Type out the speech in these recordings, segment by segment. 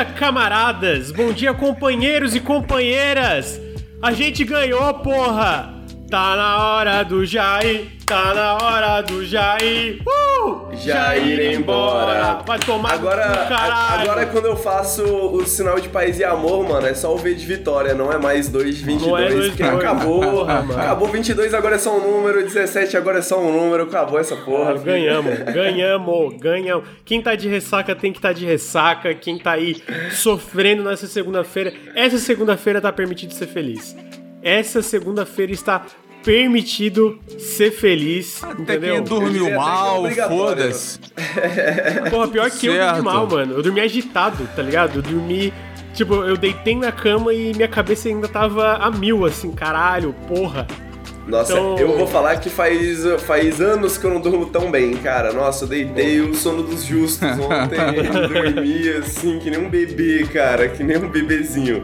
dia, camaradas! Bom dia, companheiros e companheiras! A gente ganhou, porra! Tá na hora do Jair, tá na hora do Jair. Uh! Jair embora. Vai tomar Agora, caralho. agora quando eu faço o sinal de paz e amor, mano, é só o V de vitória, não é mais 2, 22, Não é dois, que dois. acabou. Porra, mano. acabou 22, agora é só um número, 17 agora é só um número, acabou essa porra. Ah, ganhamos, ganhamos, ganhamos. Quem tá de ressaca tem que estar tá de ressaca. Quem tá aí sofrendo nessa segunda-feira, essa segunda-feira tá permitido ser feliz. Essa segunda-feira está permitido ser feliz, Até entendeu? quem dormiu é mal, obrigatório. foda-se. Porra, pior que eu dormi Certo. mal, mano. Eu dormi agitado, tá ligado? Eu dormi. Tipo, eu deitei na cama e minha cabeça ainda tava a mil, assim, caralho, porra. Nossa, Então- eu vou falar que faz, faz anos que eu não durmo tão bem, cara. Nossa, eu deitei o sono dos justos ontem dormi assim, que nem um bebê, cara, que nem um bebezinho.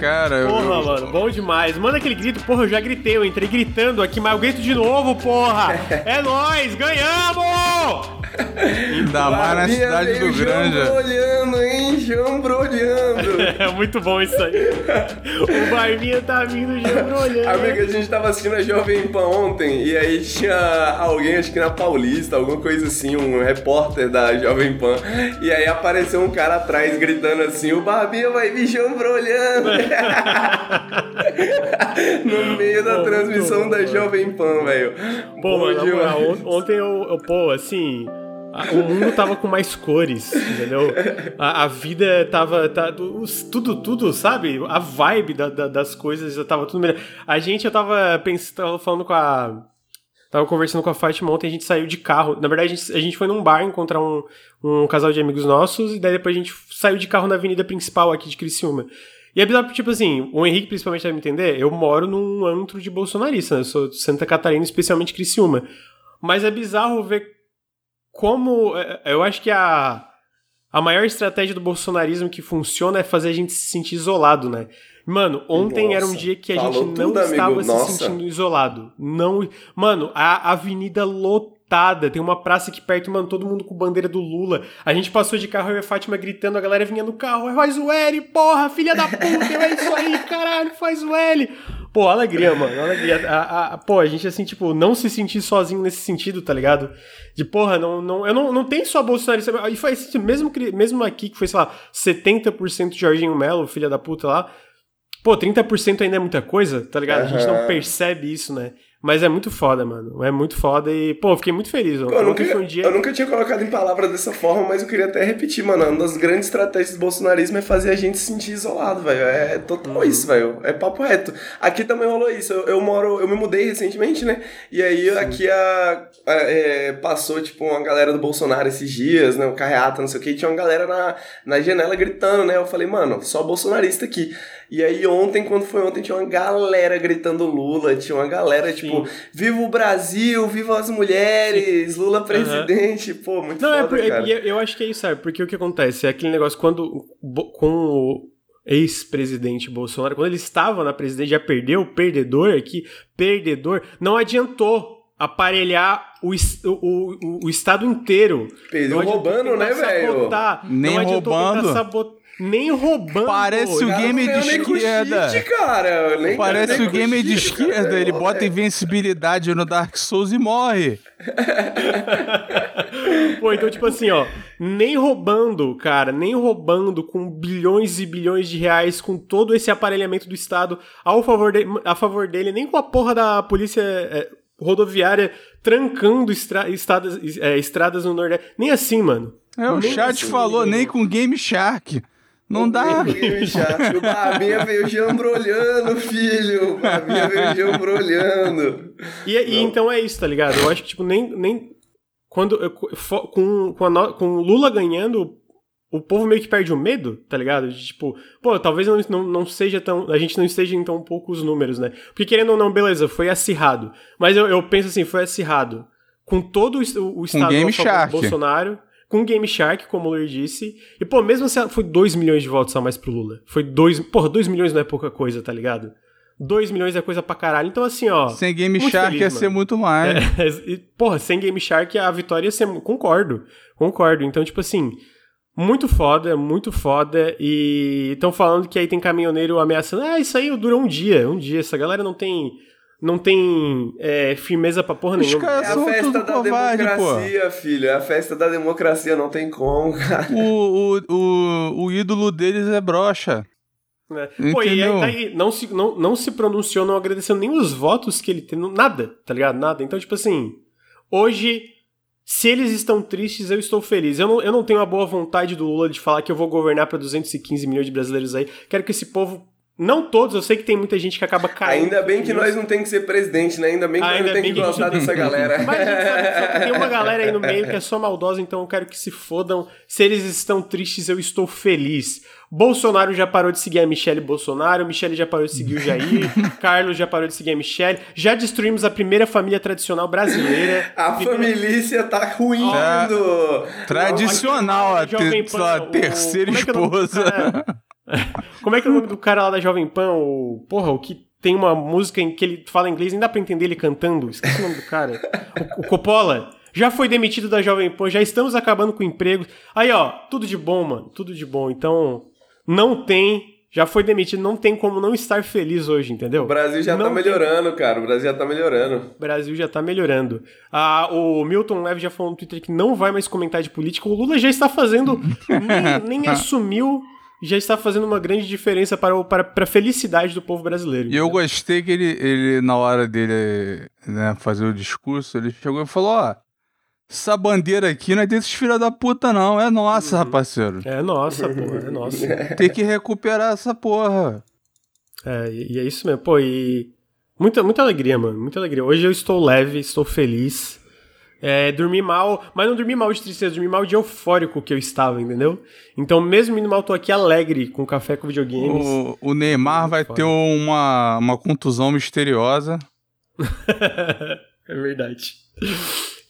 Cara, eu- Porra, mano, bom demais. Manda aquele grito, porra, eu já gritei, eu entrei gritando aqui, mas eu grito de novo, porra! É nóis, ganhamos! ainda mais na cidade do Granja. Jambrolhando, hein? Jambrolhando. É muito bom isso aí. O Barbinha tá vindo jambrolhando. Amiga, a gente tava assistindo a Jovem Pan ontem e aí tinha alguém, acho que na Paulista, alguma coisa assim, um repórter da Jovem Pan. E aí apareceu um cara atrás gritando assim: o Barbinha vai vir jambrolhando. no meio da Pô, transmissão bom, da Jovem Pan, velho. Pô, mano, ontem eu, eu, pô, assim. O mundo tava com mais cores, entendeu? A, a vida tava. Tá, tudo, tudo, sabe? A vibe da- da- das coisas já tava tudo melhor. A gente, eu tava pensando, tava falando com a. Tava conversando com a Fátima ontem, a gente saiu de carro. Na verdade, a gente, a gente foi num bar encontrar um, um casal de amigos nossos, e daí depois a gente saiu de carro na avenida principal aqui de Criciúma. E é bizarro, tipo assim, o Henrique principalmente deve me entender, eu moro num antro de bolsonarista, né? Eu sou de Santa Catarina, especialmente Criciúma. Mas é bizarro ver como. é, Eu acho que a, a maior estratégia do bolsonarismo que funciona é fazer a gente se sentir isolado, né? Mano, ontem Nossa, era um dia que a gente não tudo, amigo. estava se Nossa. sentindo isolado. Não, mano, a avenida lotada, tem uma praça aqui perto, mano, todo mundo com bandeira do Lula. A gente passou de carro eu e a Fátima gritando, a galera vinha no carro, faz o L, porra, filha da puta, é isso aí, caralho, faz o L. Pô, alegria, mano, alegria. A, a- a- pô, a gente, assim, tipo, não se sentir sozinho nesse sentido, tá ligado? De, porra, não, não, eu não, não tem só bolsonarista. E faz sentido, mesmo, mesmo aqui, que foi, sei lá, 70% Jorginho Melo, filha da puta lá, Pô, 30% ainda é muita coisa, tá ligado? A gente não percebe isso, né? Mas é muito foda, mano. É muito foda e, pô, fiquei muito feliz. Pô, eu, nunca, Ontem um dia. eu nunca tinha colocado em palavras dessa forma, mas eu queria até repetir, mano. Uma das grandes estratégias do bolsonarismo é fazer a gente se sentir isolado, velho. É total Uhum. isso, velho. É papo reto. Aqui também rolou isso. Eu, eu moro, eu me mudei recentemente, né? E aí aqui a, a- é, passou, tipo, uma galera do Bolsonaro esses dias, né? O carreata, não sei o que, e tinha uma galera na, na janela gritando, né? Eu falei, mano, só bolsonarista aqui. E aí ontem, quando foi ontem, tinha uma galera gritando Lula, tinha uma galera, tipo, viva o Brasil, viva as mulheres, Lula presidente, pô, muito Não, é, foda, por- cara. e eu, eu acho que é isso, sabe? Porque o que acontece é aquele negócio quando. Com o ex-presidente Bolsonaro, quando ele estava na presidência, já perdeu, perdedor aqui, perdedor, não adiantou aparelhar o, o, o, o Estado inteiro. Perdeu roubando, né, velho? sabotar, Nem não adiantou roubando. tentar sabot- Nem roubando. Parece o Cara, game de esquerda. cheat, cara. Nem Parece nem o game de cara. esquerda, ele bota é. invencibilidade no Dark Souls e morre. Pô, então, tipo assim, ó, nem roubando, cara, nem roubando com bilhões e bilhões de reais, com todo esse aparelhamento do Estado ao favor de- a favor dele, nem com a porra da polícia é, rodoviária trancando estra- estradas, é, estradas no Nordeste. Nem assim, mano. É, o Nem chat assim, falou, nem com Game Shark. Não dá. O Barbinha veio jambrolhando, filho. O Barbinha veio jambrolhando. E, e então é isso, tá ligado? Eu acho que, tipo, nem. nem quando, com, com, no- com o Lula ganhando, o povo meio que perde o medo, tá ligado? De, tipo, pô, talvez não, não, não seja tão. A gente não esteja em tão poucos números, né? Porque querendo ou não, beleza, foi acirrado. Mas eu, eu penso assim, foi acirrado. Com todo o, o Estado. Bolsonaro. Com Game Shark, como o Luiz disse. E, pô, mesmo assim, foi 2 milhões de votos a mais pro Lula. Foi 2. Porra, 2 milhões não é pouca coisa, tá ligado? 2 milhões é coisa pra caralho. Então, assim, ó. Sem Game Shark feliz, ia mano. ser muito mais. É, e, porra, sem Game Shark a vitória ia ser. Concordo, concordo. Então, tipo assim, Muito foda, muito foda. E estão falando que aí tem caminhoneiro ameaçando. Ah, isso aí dura um dia, um dia. Essa galera não tem. Não tem é, firmeza pra porra nenhuma. É a festa da covarde, pô. democracia, filho. É a festa da democracia, não tem como, cara. O, o, o, o ídolo deles é brocha. né? Pô, e aí, Entendeu? daí não, se, não, não se pronunciou, não agradeceu nem os votos que ele tem, nada, tá ligado? Nada. Então, tipo assim, hoje, se eles estão tristes, eu estou feliz. Eu não, eu não tenho a boa vontade do Lula de falar que eu vou governar pra 215 milhões de brasileiros aí. Quero que esse povo, não todos, eu sei que tem muita gente que acaba caindo. Ainda bem que nós não tem que ser presidente, né? Ainda bem que nós Ainda não tem que que a gostar gente- dessa galera. Mas a gente sabe só que tem uma galera aí no meio que é só maldosa, então eu quero que se fodam. Se eles estão tristes, eu estou feliz. Bolsonaro já parou de seguir a Michelle Bolsonaro, Michelle já parou de seguir o Jair, Carlos já parou de seguir a Michelle. Já destruímos a primeira família tradicional brasileira. A Primeira- família tá ruindo. Tradicional, a, sua o- terceira é que é esposa. Como é que é o nome do cara lá da Jovem Pan? O, porra, o que tem uma música em que ele fala inglês, nem dá pra entender ele cantando. Esqueci o nome do cara. O, o Coppola. Já foi demitido da Jovem Pan, já estamos acabando com empregos. Aí, ó, tudo de bom, mano. Tudo de bom. Então, não tem. Já foi demitido, não tem como não estar feliz hoje, entendeu? O Brasil já Não tá tem- melhorando, cara. O Brasil já tá melhorando. O Brasil já tá melhorando. Ah, o Milton Leve já falou no Twitter que não vai mais comentar de política. O Lula já está fazendo. nem, nem assumiu, já está fazendo uma grande diferença para, o, para, para a felicidade do povo brasileiro. E eu gostei que ele, ele na hora dele né, fazer o discurso, ele chegou e falou: Ó, essa bandeira aqui não é desses filha da puta, não. É nossa, Uhum. rapaceiro. É nossa, porra, é nossa. Tem que recuperar essa porra. É, e e é isso mesmo. Pô, e. Muita, muita alegria, mano. Muita alegria. Hoje eu estou leve, estou feliz. É, dormi mal, mas não dormi mal de tristeza, dormi mal de eufórico que eu estava, entendeu? Então, mesmo indo mal, tô aqui alegre com café com videogames. O, o Neymar vai Foda. ter uma, uma contusão misteriosa. é verdade.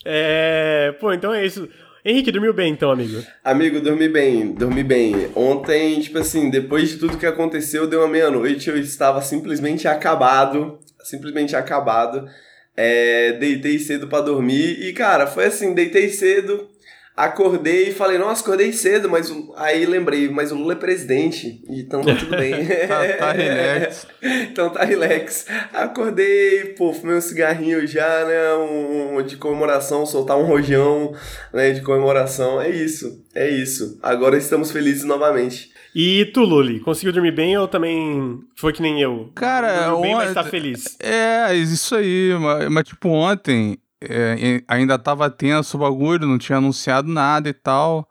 É, pô, então é isso. Henrique, dormiu bem então, amigo? Amigo, dormi bem, dormi bem. Ontem, tipo assim, depois de tudo que aconteceu, deu uma meia-noite, eu estava simplesmente acabado. Simplesmente acabado. É, deitei cedo pra dormir e, cara, foi assim, deitei cedo, acordei e falei, nossa, acordei cedo, mas aí lembrei, mas o Lula é presidente, então tá tudo bem. Tá, tá relax. então tá relax. Acordei, pô, fumei um cigarrinho já, né? Um, um de comemoração, soltar um rojão, né? De comemoração. É isso, é isso. Agora estamos felizes novamente. E tu, Luli, conseguiu dormir bem ou também foi que nem eu? Cara, Dormiu bem, mas ontem- tá feliz. É, isso aí. Mas, mas, tipo, ontem é, ainda tava tenso o bagulho, não tinha anunciado nada e tal.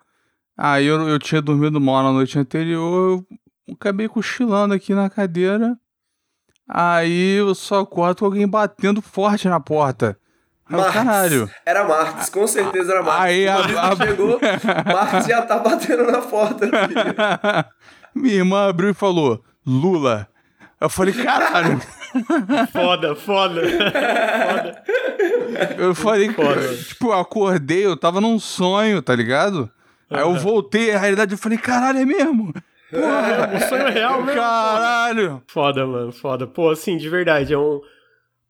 Aí eu, eu tinha dormido mal na noite anterior, eu acabei cochilando aqui na cadeira. Aí eu só acordo com alguém batendo forte na porta. Eu, Marx. caralho. Era Marx, com certeza era Marx. Aí O a- a- chegou, Marx já tá batendo na porta. filho. Minha irmã abriu e falou: Lula. Eu falei, caralho. Foda, foda. foda. Eu falei, Foda. tipo, eu acordei, eu tava num sonho, tá ligado? Aí eu voltei, a realidade, eu falei, caralho, é mesmo? Porra, O sonho é real mesmo. caralho. Foda, mano, foda. Pô, assim, de verdade, é um.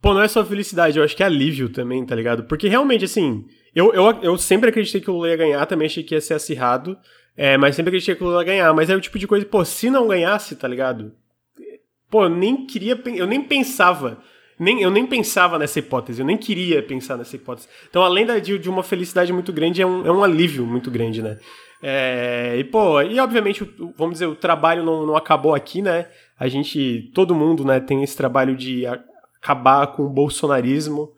Pô, não é só felicidade, eu acho que é alívio também, tá ligado? Porque realmente, assim, eu, eu, eu sempre acreditei que o Lula ia ganhar, também achei que ia ser acirrado, é, mas sempre acreditei que o Lula ia ganhar. Mas é o tipo de coisa, pô, se não ganhasse, tá ligado? Pô, eu nem queria, eu nem pensava, nem, eu nem pensava nessa hipótese, eu nem queria pensar nessa hipótese. Então, além da, de, de uma felicidade muito grande, é um, é um alívio muito grande, né? É, e, pô, e obviamente, vamos dizer, o trabalho não, não acabou aqui, né? A gente, todo mundo, né, tem esse trabalho de acabar com o bolsonarismo.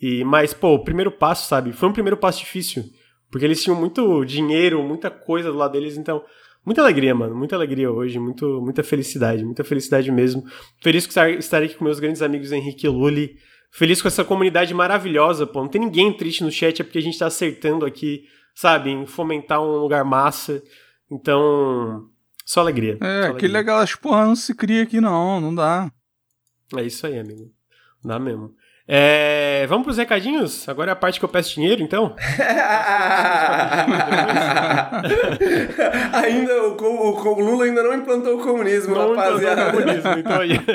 E, mas, pô, o primeiro passo, sabe? Foi um primeiro passo difícil. Porque eles tinham muito dinheiro, muita coisa do lado deles, então. Muita alegria, mano. Muita alegria hoje, muito, muita felicidade, muita felicidade mesmo. Feliz com estar, aqui com meus grandes amigos Henrique e Lully. Feliz com essa comunidade maravilhosa, pô. Não tem ninguém triste no chat, é porque a gente tá acertando aqui, sabe, em fomentar um lugar massa. Então, só alegria. É, só que alegria. legal, as porra não se cria aqui não, não dá. É isso aí, amigo. Dá mesmo. É, vamos pros recadinhos? Agora é a parte que eu peço dinheiro, então? ainda o, o, o Lula ainda não implantou o comunismo, Não rapaziada. implantou o comunismo, então aí.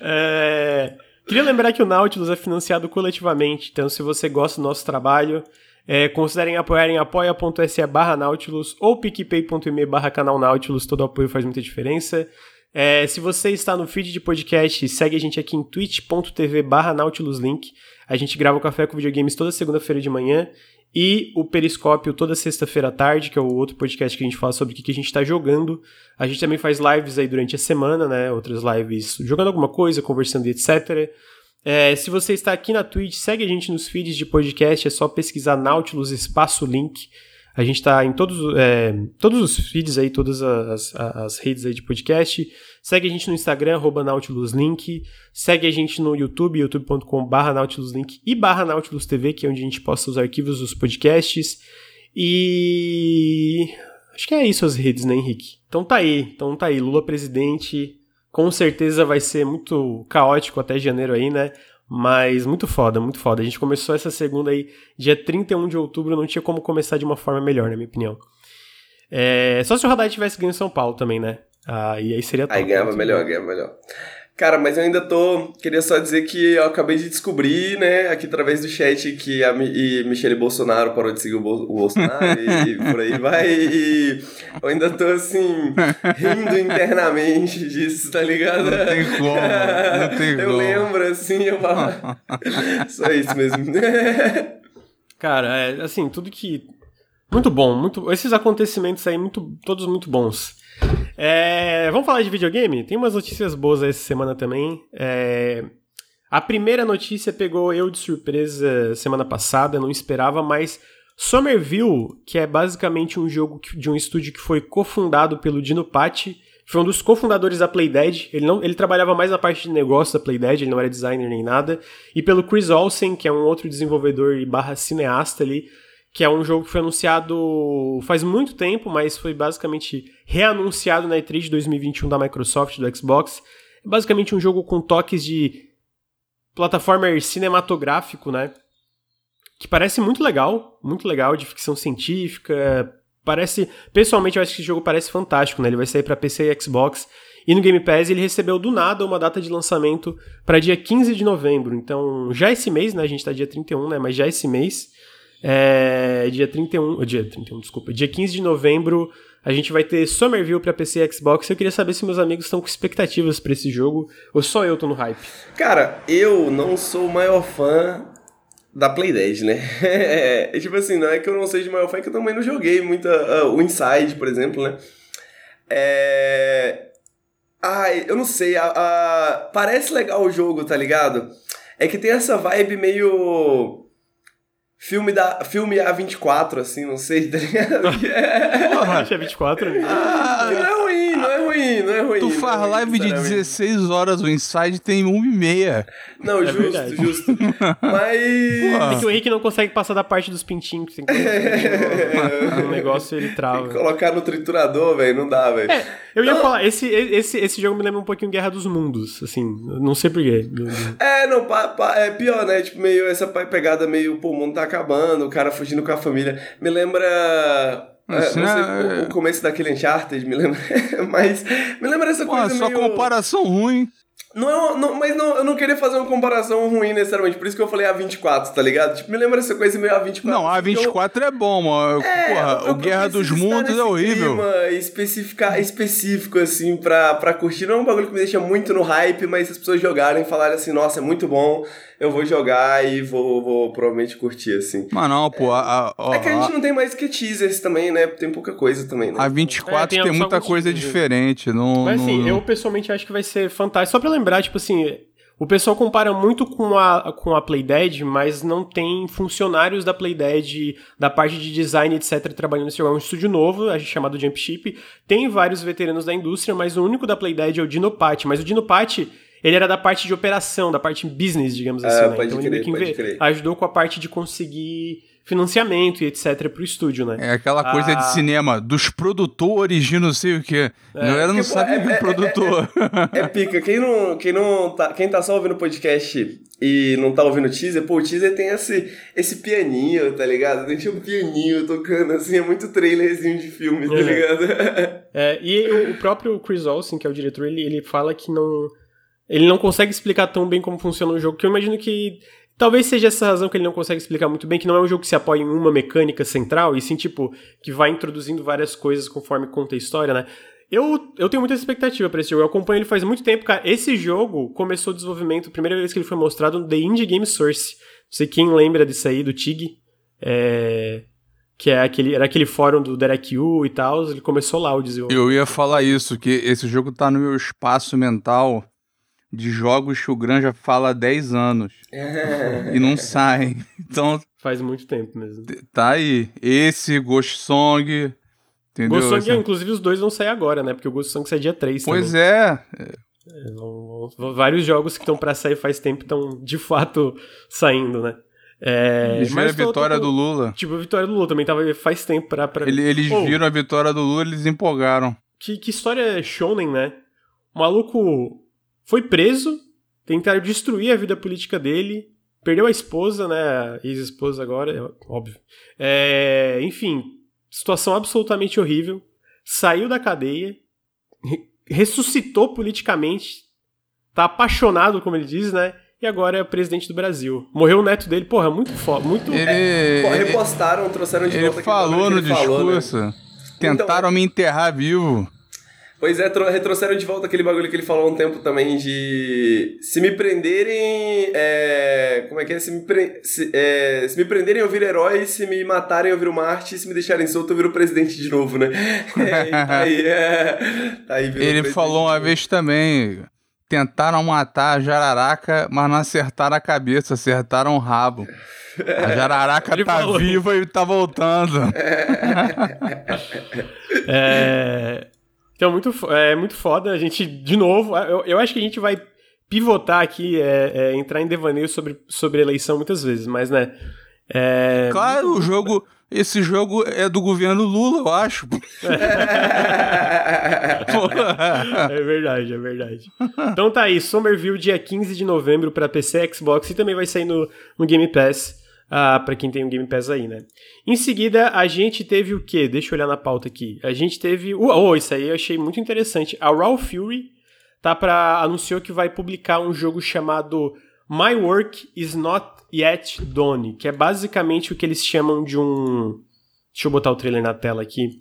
É, queria lembrar que o Nautilus é financiado coletivamente, então se você gosta do nosso trabalho, É, considerem apoiar em apoia.se barra Nautilus ou picpay.me barra canal Nautilus, todo apoio faz muita diferença. É, se você está no feed de podcast, segue a gente aqui em twitch.tv barra nautiluslink. A gente grava o Café com Videogames toda segunda-feira de manhã e o Periscópio toda sexta-feira à tarde, que é o outro podcast que a gente fala sobre o que a gente está jogando. A gente também faz lives aí durante a semana, né? Outras lives jogando alguma coisa, conversando e etc. É, se você está aqui na Twitch, segue a gente nos feeds de podcast, é só pesquisar Nautilus Espaço Link. A gente está em todos, é, todos os feeds aí, todas as, as, redes aí de podcast. Segue a gente no Instagram, arroba NautilusLink. Segue a gente no YouTube, youtube.com NautilusLink e barra Nautilus TV, que é onde a gente posta os arquivos dos podcasts. E... Acho que é isso as redes, né, Henrique? Então tá aí, então tá aí. Lula presidente, com certeza vai ser muito caótico até janeiro aí, né? Mas muito foda, muito foda. A gente começou essa segunda aí, dia 31 de outubro, não tinha como começar de uma forma melhor, na minha opinião. É, só se o Haddad tivesse ganho em São Paulo também, né? Ah, e aí seria top. Aí ganhava melhor, ganhava melhor. Cara, mas eu ainda tô. Queria só dizer que eu acabei de descobrir, né, aqui através do chat, que a e Michele Bolsonaro parou de seguir o, Bo o Bolsonaro e, e, por aí vai. E eu ainda tô assim, rindo internamente disso, tá ligado? Não tem como. Não tem eu como. lembro, assim, eu falo. só isso mesmo. Cara, é assim, tudo que. Muito bom, muito. Esses acontecimentos aí, muito, todos muito bons. É, vamos falar de videogame? Tem umas notícias boas essa semana também. É, a primeira notícia pegou eu de surpresa semana passada, não esperava, mas Somerville, que é basicamente um jogo de um estúdio que foi cofundado pelo Dino Patti, foi um dos cofundadores da Playdead. Ele, não, ele trabalhava mais na parte de negócio da Playdead, ele não era designer nem nada. E pelo Chris Olsen, que é um outro desenvolvedor e barra cineasta ali, que é um jogo que foi anunciado faz muito tempo, mas foi basicamente reanunciado na E3 de 2021 da Microsoft, do Xbox. É basicamente um jogo com toques de plataforma cinematográfico, né? Que parece muito legal, muito legal, de ficção científica. Parece, pessoalmente, eu acho que esse jogo parece fantástico, né? Ele vai sair para PC e Xbox. E no Game Pass ele recebeu do nada uma data de lançamento para dia 15 de novembro. Então, já esse mês, né? A gente tá dia 31, né? Mas já esse mês é, dia 31, dia 31, desculpa, dia 15 de novembro a gente vai ter Somerville para PC e Xbox. Eu queria saber se meus amigos estão com expectativas para esse jogo ou só eu tô no hype. Cara, eu não sou o maior fã da Playdead, né? é, tipo assim, não é que eu não seja o maior fã, é que eu também não joguei muito uh, o Inside, por exemplo, né? É... Ai, eu não sei, a, a... parece legal o jogo, tá ligado? É que tem essa vibe meio Filme, da, filme A24, assim, não sei, tá ligado? Porra, é 24 né? ah, Não é ruim, não é ruim, não é. Tu faz ruim, live de 16 horas, o Inside tem 1 e meia. Não, é justo, verdade. justo. Mas. É que o Henrique não consegue passar da parte dos pintinhos. Tem que é... o negócio ele trava. colocar no triturador, velho, não dá, velho. É, eu ia não. falar, esse, esse, esse jogo me lembra um pouquinho Guerra dos Mundos, assim, não sei porquê. É, não, pa, pa, é pior, né? Tipo, meio essa pegada meio, pô, o mundo tá acabando, o cara fugindo com a família. Me lembra. É, não sei, é... o começo daquele Uncharted, me lembra. Mas me lembra essa Pô, coisa. Só meio... comparação ruim. Não é não, mas não, eu não queria fazer uma comparação ruim necessariamente, por isso que eu falei A24, tá ligado? Tipo, me lembra essa coisa meio A24. Não, A24 eu... é bom, mano. É, Porra, o Guerra dos Mundos é horrível. Clima especificar, específico, assim, pra, pra curtir. Não é um bagulho que me deixa muito no hype, mas se as pessoas jogarem e falarem assim, nossa, é muito bom, eu vou jogar e vou, vou provavelmente curtir, assim. Mas não, pô, a, a, É que a gente não tem mais que teasers também, né? Tem pouca coisa também, né? A 24 é, tem, tem muita coisa diferente. Não, Mas assim, não... eu pessoalmente acho que vai ser fantástico. Só pra lembrar, tipo assim, o pessoal compara muito com a, com a Playdead, mas não tem funcionários da Playdead, da parte de design, etc., trabalhando nesse jogo. É um estúdio novo, chamado Jumpship. Tem vários veteranos da indústria, mas o único da Playdead é o Dinopati. Mas o Dinopati ele era da parte de operação, da parte business, digamos assim. Ah, né? Então crer, ele meio que ajudou com a parte de conseguir financiamento e etc pro estúdio, né? É aquela coisa ah. de cinema, dos produtores de não sei o quê. É, a galera não sabe é, o é, produtor. É, é, é, pica. Quem não, quem não tá, quem tá só ouvindo o podcast e não tá ouvindo o teaser, pô, o teaser tem esse, esse pianinho, tá ligado? Tem um pianinho tocando, assim, é muito trailerzinho de filme, tá ligado? É, e o, o próprio Chris Olsen, que é o diretor, ele, ele fala que não ele não consegue explicar tão bem como funciona o jogo, que eu imagino que Talvez seja essa razão que ele não consegue explicar muito bem, que não é um jogo que se apoia em uma mecânica central, e sim, tipo, que vai introduzindo várias coisas conforme conta a história, né? Eu, eu tenho muita expectativa para esse jogo. Eu acompanho ele faz muito tempo, cara. Esse jogo começou o desenvolvimento, a primeira vez que ele foi mostrado no The Indie Game Source. Não sei quem lembra disso aí, do TIG. É, que é aquele, era aquele fórum do DirectU e tal. Ele começou lá o desenvolvimento. Eu ia falar isso, que esse jogo tá no meu espaço mental de jogos que o Gran já fala há 10 anos. e não saem. Então. Faz muito tempo mesmo. Tá aí. Esse, Ghost Song. Entendeu? Ghost Song, Esse... inclusive, os dois vão sair agora, né? Porque o Ghost Song sai dia 3 Pois também. é. é vão, vão, vários jogos que estão para sair faz tempo estão de fato saindo, né? É, eles viram a vitória tô, do Lula. Tipo, a vitória do Lula também tava faz tempo pra. pra... Ele, eles oh, viram a vitória do Lula eles empolgaram. Que, que história shonen, né? O maluco foi preso, tentaram destruir a vida política dele, perdeu a esposa, né? Ex-esposa agora, é óbvio. É, enfim, situação absolutamente horrível, saiu da cadeia, ressuscitou politicamente, tá apaixonado, como ele diz, né? E agora é o presidente do Brasil. Morreu o neto dele, porra, muito foda, muito... Ele, é, repostaram, trouxeram de ele volta... Falou no ele discurso, falou, né? tentaram então, me enterrar vivo. Pois é, retrocederam de volta aquele bagulho que ele falou há um tempo também de. Se me prenderem. É, como é que é? Se me, pre... se, é, se me prenderem eu viro herói, se me matarem eu viro Marte, se me deixarem solto eu viro presidente de novo, né? É, tá aí, é, tá aí ele falou uma vez também. Tentaram matar a jararaca, mas não acertaram a cabeça, acertaram o rabo. A jararaca ele tá falou. viva e tá voltando. é. Então, muito, é muito foda. A gente, de novo, eu, eu acho que a gente vai pivotar aqui, é, é, entrar em devaneio sobre, sobre eleição muitas vezes, mas, né? É, claro, o jogo. Esse jogo é do governo Lula, eu acho. é verdade, é verdade. Então tá aí, Somerville, dia 15 de novembro para PC, Xbox e também vai sair no, no Game Pass uh, ah, para quem tem um Game Pass aí, né? Em seguida, a gente teve o quê? Deixa eu olhar na pauta aqui. A gente teve. Oh, isso aí eu achei muito interessante. A Raw Fury tá para anunciou que vai publicar um jogo chamado My Work Is Not Yet Done, que é basicamente o que eles chamam de um. Deixa eu botar o trailer na tela aqui.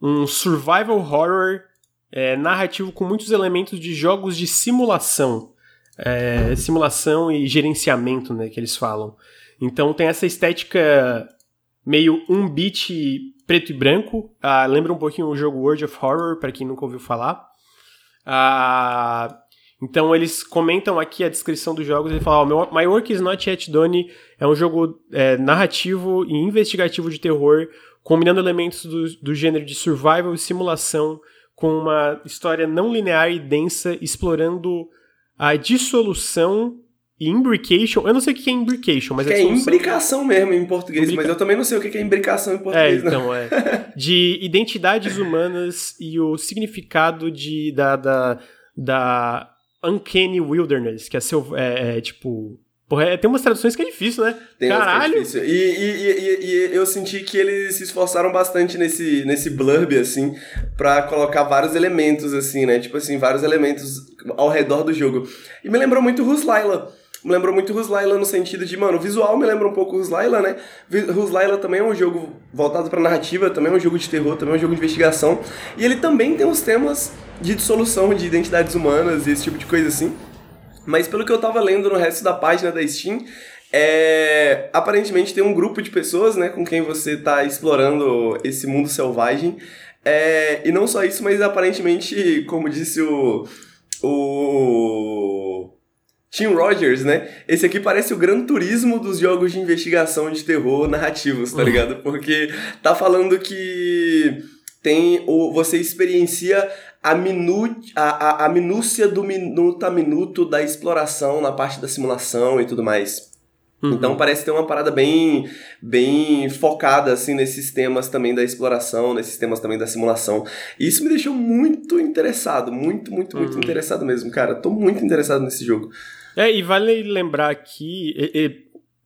Um survival horror é, narrativo com muitos elementos de jogos de simulação. É, simulação e gerenciamento, né, que eles falam. Então tem essa estética meio um bit preto e branco. Uh, lembra um pouquinho o jogo World of Horror, para quem nunca ouviu falar. Uh, então eles comentam aqui a descrição dos jogos. Ele fala: oh, My Work is Not Yet Done é um jogo é, narrativo e investigativo de terror, combinando elementos do, do gênero de survival e simulação com uma história não linear e densa, explorando a dissolução Imbrication, eu não sei o que é imbrication, mas que é, é imbricação mesmo em português, Imbrica... mas eu também não sei o que é imbricação em português. É, então, não. é. De identidades humanas e o significado de, da, da, da Uncanny Wilderness, que é, seu, é, é tipo. Porra, é, tem umas traduções que é difícil, né? Tem Caralho! É difícil. E, e, e, e, eu senti que eles se esforçaram bastante nesse, nesse blurb, assim, pra colocar vários elementos, assim, né? Tipo assim, vários elementos ao redor do jogo. E me lembrou muito Ruslaila me lembrou muito Ruslaila no sentido de, mano, o visual me lembra um pouco Ruslaila, né? Ruslaila também é um jogo voltado pra narrativa, também é um jogo de terror, também é um jogo de investigação. E ele também tem uns temas de dissolução de identidades humanas e esse tipo de coisa assim. Mas pelo que eu tava lendo no resto da página da Steam, é, aparentemente tem um grupo de pessoas, né, com quem você tá explorando esse mundo selvagem. É, e não só isso, mas aparentemente, como disse o, o Tim Rogers, né? Esse aqui parece o Gran Turismo dos jogos de investigação de terror narrativos, tá uhum. ligado? Porque tá falando que tem o você experiencia a, minu, a, a, a minúcia do minuto a minuto da exploração na parte da simulação e tudo mais. Uhum. Então parece ter uma parada bem, bem focada assim nesses temas também da exploração, nesses temas também da simulação. E isso me deixou muito interessado, muito, muito, muito uhum. interessado mesmo, cara. Tô muito interessado nesse jogo. É, e vale lembrar que, e, e,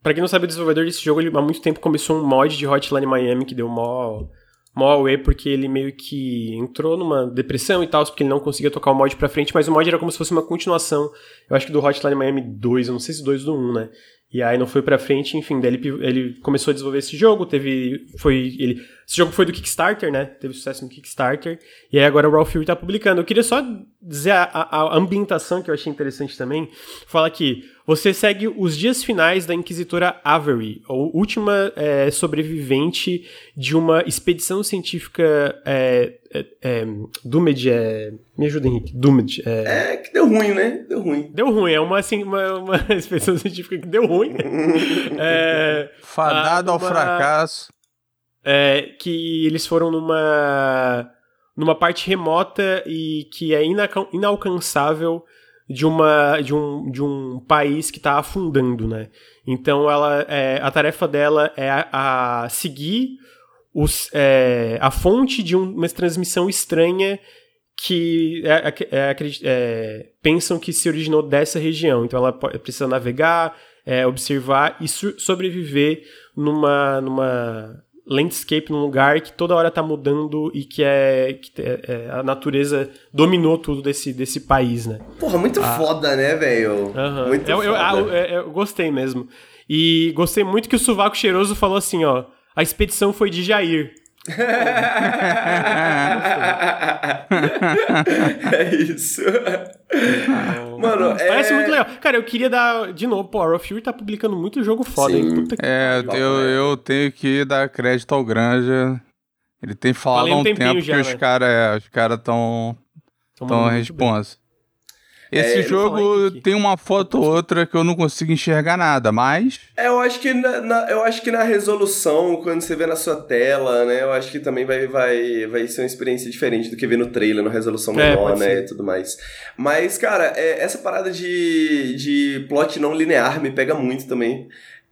pra quem não sabe, o desenvolvedor desse jogo, ele há muito tempo começou um mod de Hotline Miami que deu mó, mó away, porque ele meio que entrou numa depressão e tal, porque ele não conseguia tocar o mod pra frente, mas o mod era como se fosse uma continuação, eu acho que do Hotline Miami 2, eu não sei se 2 do 1, né? E aí não foi pra frente, enfim, daí ele, ele começou a desenvolver esse jogo, teve. Foi. Ele, esse jogo foi do Kickstarter, né? Teve sucesso no Kickstarter. E aí agora o Raw Fury tá publicando. Eu queria só dizer a, a, a ambientação que eu achei interessante também. Fala que você segue os dias finais da Inquisitora Avery, a última é, sobrevivente de uma expedição científica é, é, é, Doomed, é, me ajuda Henrique, Doomed. É... é, que deu ruim, né? Deu ruim. Deu ruim, é uma, assim, uma, uma expedição científica que deu ruim. é, Fadado ao fracasso. É, que eles foram numa, numa parte remota e que é inalcançável de uma de um, de um país que está afundando, né? Então ela é, a tarefa dela é a, a seguir os, é, a fonte de um, uma transmissão estranha que é, é, é, é pensam que se originou dessa região. Então ela precisa navegar, é, observar e sobreviver numa, numa landscape num lugar que toda hora tá mudando e que é, que é, é a natureza dominou tudo desse, desse país, né? Porra, muito ah. foda, né, velho? Uhum. Muito eu, foda. Eu, eu, eu, gostei mesmo. E gostei muito que o Sovaco Cheiroso falou assim, ó, a expedição foi de Jair. É isso. Mano, é... Parece muito legal. Cara, eu queria dar. De novo, pô, a Raw Fury tá publicando muito jogo foda, Sim. hein? Puta é, que... eu, eu tenho que dar crédito ao Granja. Ele tem falado há um, tempo já, que os caras é, os cara tão, tão responsa. Esse é, jogo tem uma foto ou outra que eu não consigo enxergar nada, mas. É, eu acho que na, na, eu acho que na resolução, quando você vê na sua tela, né? Eu acho que também vai, vai, vai ser uma experiência diferente do que ver no trailer, na resolução é, menor, né? E tudo mais. Mas, cara, é, essa parada de, de plot não linear me pega muito também.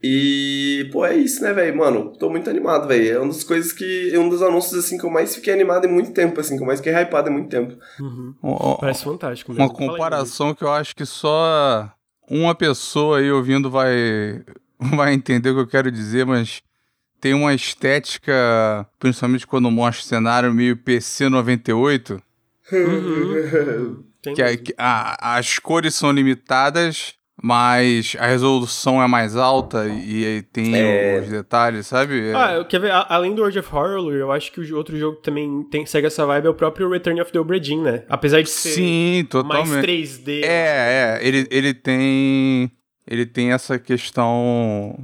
E, pô, é isso, né, velho? Mano, tô muito animado, velho. É uma das coisas que. É um dos anúncios, assim, que eu mais fiquei animado em muito tempo, assim, que eu mais fiquei hypado em muito tempo. Uhum. Parece fantástico mesmo. Uma comparação que eu acho que só uma pessoa aí ouvindo vai, vai entender o que eu quero dizer, mas tem uma estética, principalmente quando mostra o cenário meio PC 98. Uhum. que, a, que a, as cores são limitadas, mas a resolução é mais alta e, tem é... os detalhes, sabe? É... Ah, quer ver? Além do World of Horror, eu acho que o outro jogo que também tem, segue essa vibe é o próprio Return of the Obra Dinn, né? Apesar de ser Sim, totalmente. mais 3D. É, é. Ele, ele tem. Ele tem essa questão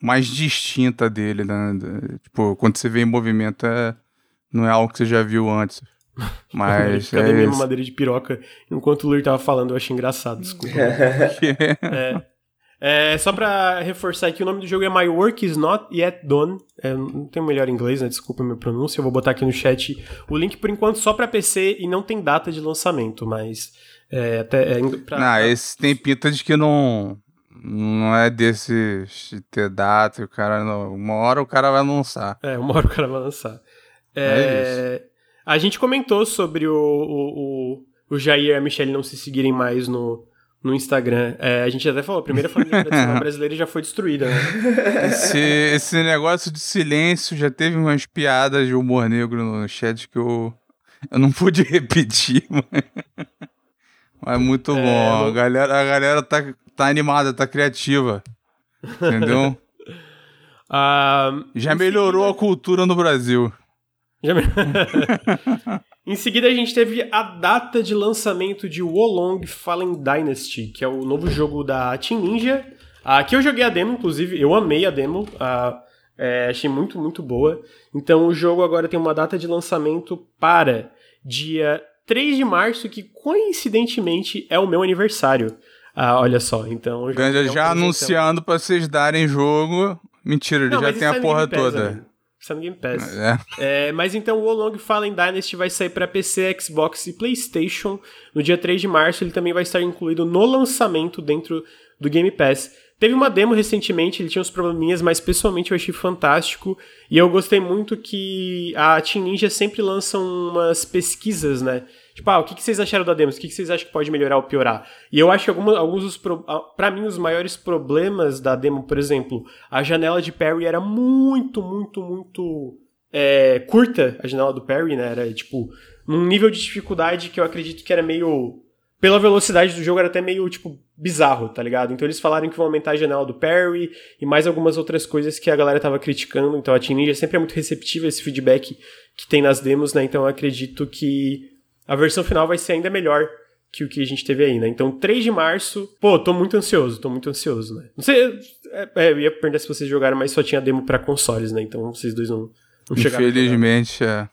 mais distinta dele, né? Tipo, quando você vê em movimento, é, não é algo que você já viu antes. Mas. Cadê é minha mamadeira de piroca? Enquanto o Lur tava falando, eu achei engraçado, desculpa. é. É, só pra reforçar aqui, o nome do jogo é My Work Is Not Yet Done. É, não tem o melhor inglês, né? Desculpa a minha pronúncia. Eu vou botar aqui no chat o link por enquanto só pra PC e não tem data de lançamento, mas. É, até, é, pra, não, esse tem pinta de que não. Não é desse de ter data, o cara. Não, uma hora o cara vai lançar. É, uma hora o cara vai lançar. É, é isso. A gente comentou sobre o, o, o, o Jair e a Michelle não se seguirem mais no, no Instagram. É, a gente até falou, a primeira família tradicional brasileira já foi destruída, né? Esse, esse negócio de silêncio já teve umas piadas de humor negro no chat que eu, eu não pude repetir, mas, mas muito é, bom. A, galera, a galera tá, tá animada, tá criativa. Entendeu? Ah, já melhorou a cultura no Brasil. em seguida, a gente teve a data de lançamento de Wolong Fallen Dynasty, que é o novo jogo da Team Ninja. Aqui eu joguei a demo, inclusive, eu amei a demo. é, achei muito, muito boa. Então o jogo agora tem uma data de lançamento para dia 3 de março, que coincidentemente é o meu aniversário. Ah, olha só, então. Já, já anunciando para vocês darem jogo. Mentira, ele Não, já tem a porra toda. Está no Game Pass. É. É, mas então o Wolong Fallen Dynasty vai sair para PC, Xbox e PlayStation no dia 3 de março. Ele também vai estar incluído no lançamento dentro do Game Pass. Teve uma demo recentemente, ele tinha uns probleminhas, mas pessoalmente eu achei fantástico. E eu gostei muito que a Team Ninja sempre lança umas pesquisas, né? Tipo, ah, o que, vocês acharam da demo? O que, vocês acham que pode melhorar ou piorar? E eu acho que alguns dos. Pro, pra mim, os maiores problemas da demo, por exemplo, a janela de parry era muito, muito, muito é, curta, a janela do parry, né? Era tipo, num nível de dificuldade que eu acredito que era meio. Pela velocidade do jogo, era até meio, tipo, bizarro, tá ligado? Então eles falaram que vão aumentar a janela do parry e mais algumas outras coisas que a galera tava criticando. Então a Team Ninja sempre é muito receptiva a esse feedback que tem nas demos, né? Então eu acredito que a versão final vai ser ainda melhor que o que a gente teve aí, né? Então 3 de março, pô, tô muito ansioso, tô muito ansioso, né? Não sei, é, é, eu ia perguntar se vocês jogaram, mas só tinha demo para consoles, né? Então vocês dois não, não chegaram. Infelizmente, é.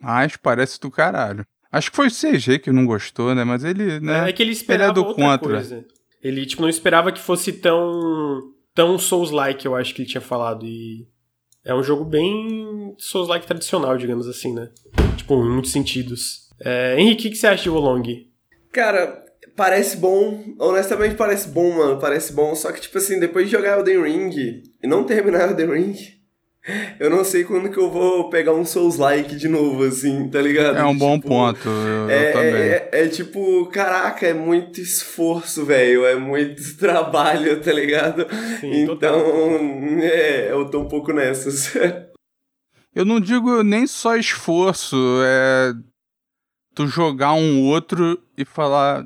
Mas parece do caralho. Acho que foi o CG que não gostou, né? Mas ele, né? É que ele esperava ele é do contra. coisa. Ele, tipo, não esperava que fosse tão tão Souls-like, eu acho que ele tinha falado. E é um jogo bem Souls-like tradicional, digamos assim, né? Tipo, em muitos sentidos. É, Henrique, o que você acha de Wolong? Cara, parece bom. Honestamente, parece bom, mano. Parece bom. Só que, tipo assim, depois de jogar Elden Ring e não terminar Elden Ring, eu não sei quando que eu vou pegar um Souls-like de novo, assim, tá ligado? É um bom Tipo, ponto. Eu, É, eu também. é, é, é tipo, caraca, é muito esforço, velho. É muito trabalho, tá ligado? Sim, então, total. é, eu tô um pouco nessas. Eu não digo nem só esforço, é tu jogar um outro e falar,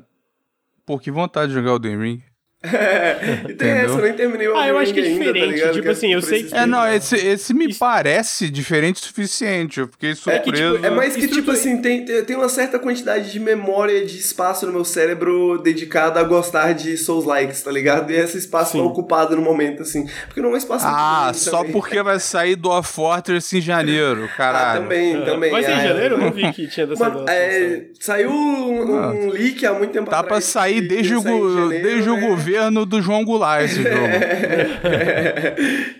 pô, que vontade de jogar o The Ring. É, e tem Entendeu? essa, eu nem terminei o Ah, eu acho que é Ring ainda, tá diferente, ligado? tipo Que assim, eu sei que- É, não, esse, esse me Isso- parece diferente o suficiente. Eu fiquei É que, surpreso. tipo, é mais que, tipo assim, tem, tem uma certa quantidade de memória, de espaço no meu cérebro dedicado a gostar de Souls-likes, tá ligado? E esse espaço Sim. tá ocupado no momento, assim. Porque não é um espaço Ah, só também. porque vai sair do Off Fortress em janeiro, Ah, caralho. também, também. Vai ser em ah, janeiro? Eu não vi que tinha dessa Mano, é, saiu um, um leak há muito tempo Tá atrás. pra sair desde, o, janeiro, desde o né? Governo do João Goulart esse jogo.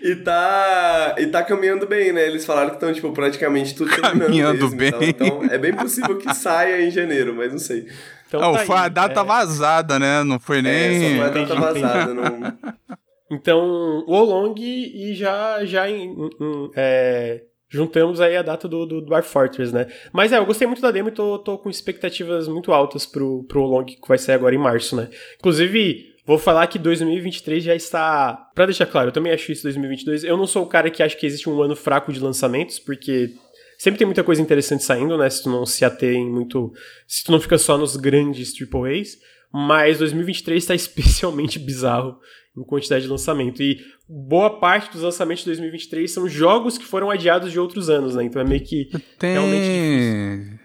e tá e tá caminhando bem, né? Eles falaram que estão tipo praticamente tudo Caminhando mesmo, bem. Então, então é bem possível que saia em janeiro, mas não sei. Então Não, tá foi a aí, data é. vazada, né? Não foi É, nem. só foi a data vazada, não. Então, o Long e já, já em- em- é, juntamos aí a data do, do Dwarf Fortress, né? Mas é, eu gostei muito da demo e tô, tô com expectativas muito altas pro, pro Long que vai sair agora em março, né? Inclusive, vou falar que 2023 já está... Pra deixar claro, eu também acho isso 2022. Eu não sou o cara que acha que existe um ano fraco de lançamentos, porque sempre tem muita coisa interessante saindo, né? Se tu não se atém muito... Se tu não fica só nos grandes AAAs. Mas 2023 está especialmente bizarro em quantidade de lançamento. E boa parte dos lançamentos de 2023 são jogos que foram adiados de outros anos, né? Então é meio que. realmente Tem.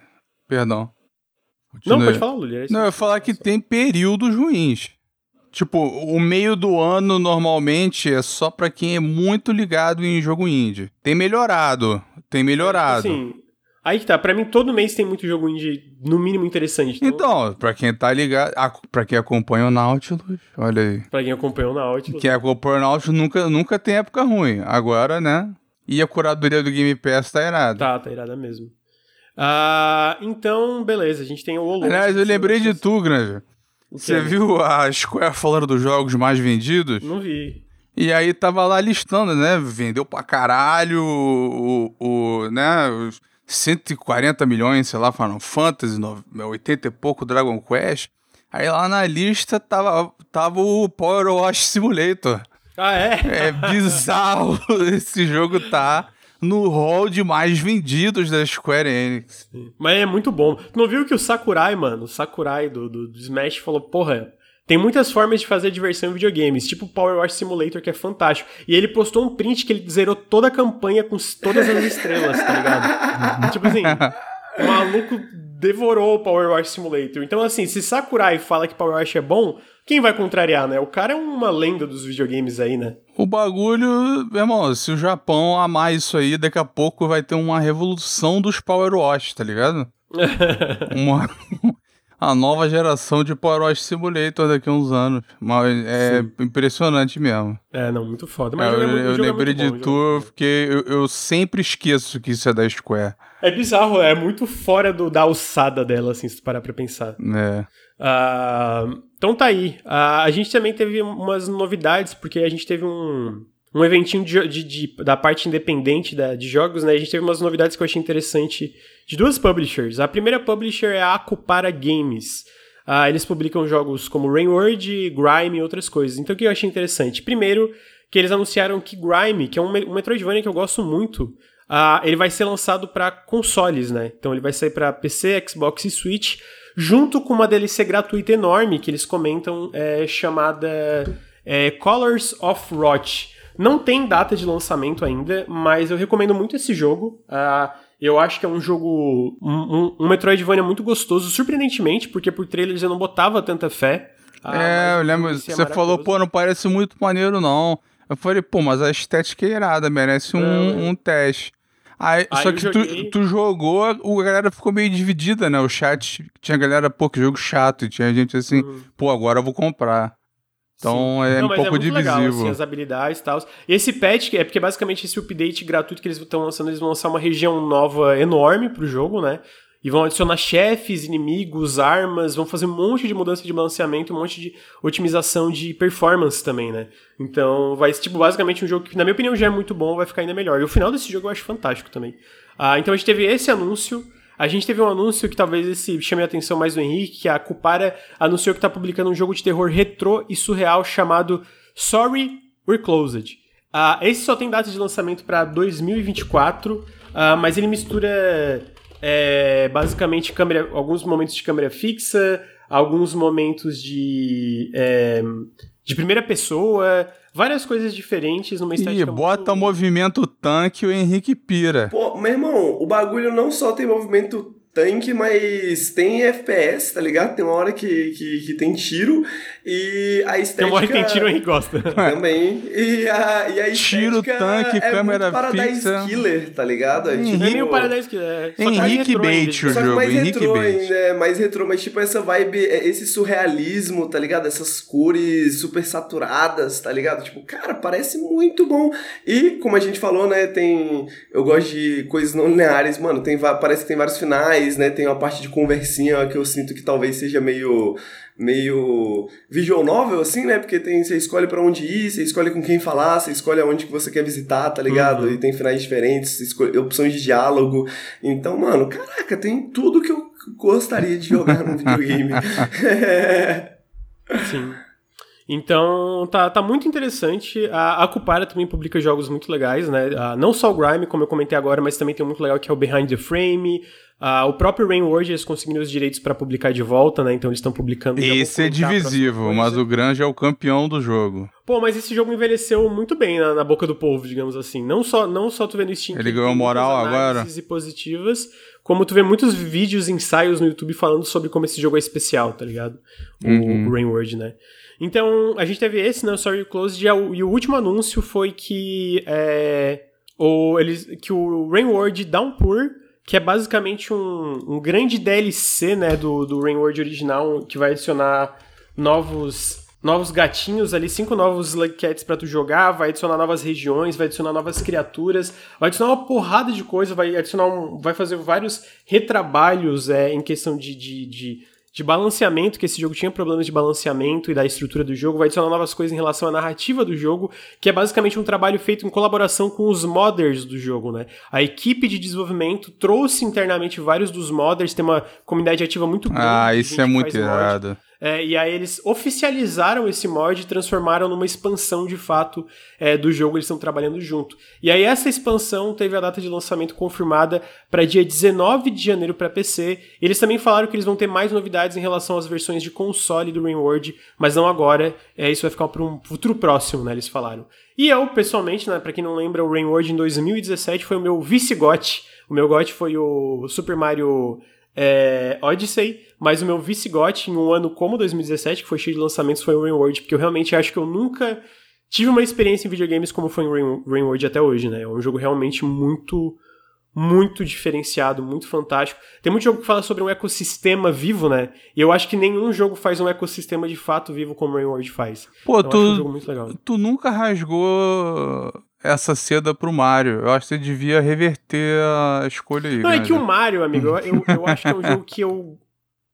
Perdão. Não, Continue. pode falar, Lully. é. Não, eu ia falar que tem períodos ruins. Tipo, o meio do ano normalmente é só pra quem é muito ligado em jogo indie. Tem melhorado, tem melhorado. Assim, aí que tá. Pra mim, todo mês tem muito jogo indie, no mínimo interessante. Então, Então, pra quem tá ligado, a- pra quem acompanha o Nautilus, olha aí. pra quem acompanhou na Nautilus. Quem acompanha o Nautilus nunca, nunca tem época ruim. Agora, né? E a curadoria do Game Pass tá irada. Tá, tá irada mesmo. Ah, então, beleza. A gente tem o Olong. Aliás, eu lembrei de tu, Granja. Você é? viu a Square falando dos jogos mais vendidos? Não vi. E aí tava lá listando, né? Vendeu pra caralho o, o, né? Os 140 milhões, sei lá, Final Fantasy, no- 80 e pouco Dragon Quest. Aí lá na lista tava, tava o Power Wash Simulator. Ah, é? É bizarro esse jogo tá no hall de mais vendidos da Square Enix. Mas é muito bom. Tu não viu que o Sakurai, mano, o Sakurai do, do, do Smash falou, porra, tem muitas formas de fazer diversão em videogames, tipo o Power Wash Simulator, que é fantástico. E ele postou um print que ele zerou toda a campanha com todas as estrelas, tá ligado? tipo assim, o maluco devorou o Power Wash Simulator. Então, assim, se Sakurai fala que Power Wash é bom, quem vai contrariar, né? O cara é uma lenda dos videogames aí, né? O bagulho, meu irmão, se o Japão amar isso aí, daqui a pouco vai ter uma revolução dos Power Wash, tá ligado? uma a nova geração de Power Wash Simulator daqui a uns anos. Mas é impressionante mesmo. É, não, muito foda. É, Mas eu é eu jogo é lembrei bom, de o jogo é muito tu, bom. porque eu, eu sempre esqueço que isso é da Square. É bizarro, é muito fora do, da alçada dela, assim, se tu parar pra pensar. É. Ah, então tá aí. Ah, a gente também teve umas novidades, porque a gente teve um, um eventinho de, de- de- da parte independente da- de jogos, né? A gente teve umas novidades que eu achei interessante de duas publishers. A primeira publisher é a Akupara Games. Ah, eles publicam jogos como Rainward, Grime e outras coisas. Então o que eu achei interessante? Primeiro, que eles anunciaram que Grime, que é um, um Metroidvania que eu gosto muito, ah, ele vai ser lançado para consoles, né? Então ele vai sair para PC, Xbox e Switch junto com uma DLC gratuita enorme que eles comentam, é, chamada é, Colors of Rot. Não tem data de lançamento ainda, mas eu recomendo muito esse jogo. Uh, eu acho que é um jogo. Um, um, um, Metroidvania muito gostoso, surpreendentemente, porque por trailers eu não botava tanta fé. Uh, é, eu lembro. Você falou, pô, não parece muito maneiro, não. Eu falei, pô, mas a estética é irada, merece um, é. um teste. Aí, Aí só que joguei... tu, tu, jogou, a galera ficou meio dividida, né? O chat tinha galera, pô, que jogo chato, e tinha gente assim, uhum. pô, agora eu vou comprar. Então Sim. é Não, um pouco é divisível. Legal, assim, as habilidades e tal. E esse patch, é porque basicamente esse update gratuito que eles estão lançando, eles vão lançar uma região nova enorme pro jogo, né? E vão adicionar chefes, inimigos, armas, vão fazer um monte de mudança de balanceamento, um monte de otimização de performance também, né? Então vai ser, tipo, basicamente um jogo que, na minha opinião, já é muito bom, vai ficar ainda melhor. E o final desse jogo eu acho fantástico também. Ah, então a gente teve esse anúncio. A gente teve um anúncio que talvez esse chame a atenção mais do Henrique, que a Cupara anunciou que está publicando um jogo de terror retrô e surreal chamado Sorry, We're Closed. Uh, esse só tem data de lançamento para 2024, uh, mas ele mistura é, basicamente câmera, alguns momentos de câmera fixa, alguns momentos de, é, de primeira pessoa, várias coisas diferentes numa estética. E bota muito... movimento tanque o Henrique pira. Pô, meu irmão, o bagulho não só tem movimento tanque, mas tem FPS, tá ligado? Tem uma hora que, que, que tem tiro e a estética... Tem uma hora que tem tiro e gosta. Também. E a, e a Tiro, tanque, é câmera Paradise fixa. Killer, tá ligado? É, tipo, é meio Paradise Killer. É, Henrique Bait o jogo, mais Henrique retrô ainda, é mais retrô, mas tipo essa vibe, é, esse surrealismo, tá ligado? Essas cores super saturadas, tá ligado? Tipo, cara, parece muito bom. E como a gente falou, né, tem... Eu gosto de coisas não lineares, mano, tem, parece que tem vários finais, né? Tem uma parte de conversinha que eu sinto que talvez seja meio meio visual novel, assim, né? Porque tem, você escolhe para onde ir, você escolhe com quem falar, você escolhe aonde que você quer visitar, tá ligado? Uhum. E tem finais diferentes, escolhe, opções de diálogo. Então, mano, caraca, tem tudo que eu gostaria de jogar num videogame. Sim. Então, tá, tá muito interessante. A, a Cupara também publica jogos muito legais, né? Uh, não só o Grime, como eu comentei agora, mas também tem um muito legal que é o Behind the Frame. Uh, o próprio Rainward, eles conseguiram os direitos para publicar de volta, né? Então eles estão publicando... Esse é divisivo, mas o Grange é o campeão do jogo. Pô, mas esse jogo envelheceu muito bem na, na, boca do povo, digamos assim. Não só, não só tu vê no Steam... Ele ganhou moral agora? e positivas, como tu vê muitos vídeos, ensaios no YouTube falando sobre como esse jogo é especial, tá ligado? O, uhum. o Rainward, né? Então, a gente teve esse, né, Sorry Closed, e, o último anúncio foi que, é, o, eles, que o Rainward Downpour, que é basicamente um, um grande DLC, né, do, do Rainward original, que vai adicionar novos novos gatinhos ali, cinco novos Slug Cats pra tu jogar, vai adicionar novas regiões, vai adicionar novas criaturas, vai adicionar uma porrada de coisa, vai adicionar um, vai fazer vários retrabalhos é, em questão de, de, de de balanceamento, que esse jogo tinha problemas de balanceamento e da estrutura do jogo, vai adicionar novas coisas em relação à narrativa do jogo, que é basicamente um trabalho feito em colaboração com os modders do jogo, né? A equipe de desenvolvimento trouxe internamente vários dos modders, tem uma comunidade ativa muito grande. Ah, isso é muito errado. É, e aí eles oficializaram esse mod e transformaram numa expansão de fato é, do jogo, eles estão trabalhando junto. E aí essa expansão teve a data de lançamento confirmada para dia 19 de janeiro para PC. Eles também falaram que eles vão ter mais novidades em relação às versões de console do Rainward, mas não agora. É, isso vai ficar para um futuro próximo, né? Eles falaram. E eu, pessoalmente, né, para quem não lembra, o Rainward em 2017 foi o meu vice-gote. O meu gote foi o Super Mario é, Odyssey, mas o meu vice-gote em um ano como 2017, que foi cheio de lançamentos, foi o Rainward, porque eu realmente acho que eu nunca tive uma experiência em videogames como foi em Rainward até hoje, né? É um jogo realmente muito, muito diferenciado, muito fantástico. Tem muito jogo que fala sobre um ecossistema vivo, né? E eu acho que nenhum jogo faz um ecossistema de fato vivo como Rainward faz. Pô, então, tu, um tu nunca rasgou essa seda pro Mario. Eu acho que você devia reverter a escolha aí. Não, é que o Mario, amigo, eu, eu acho que é um jogo que eu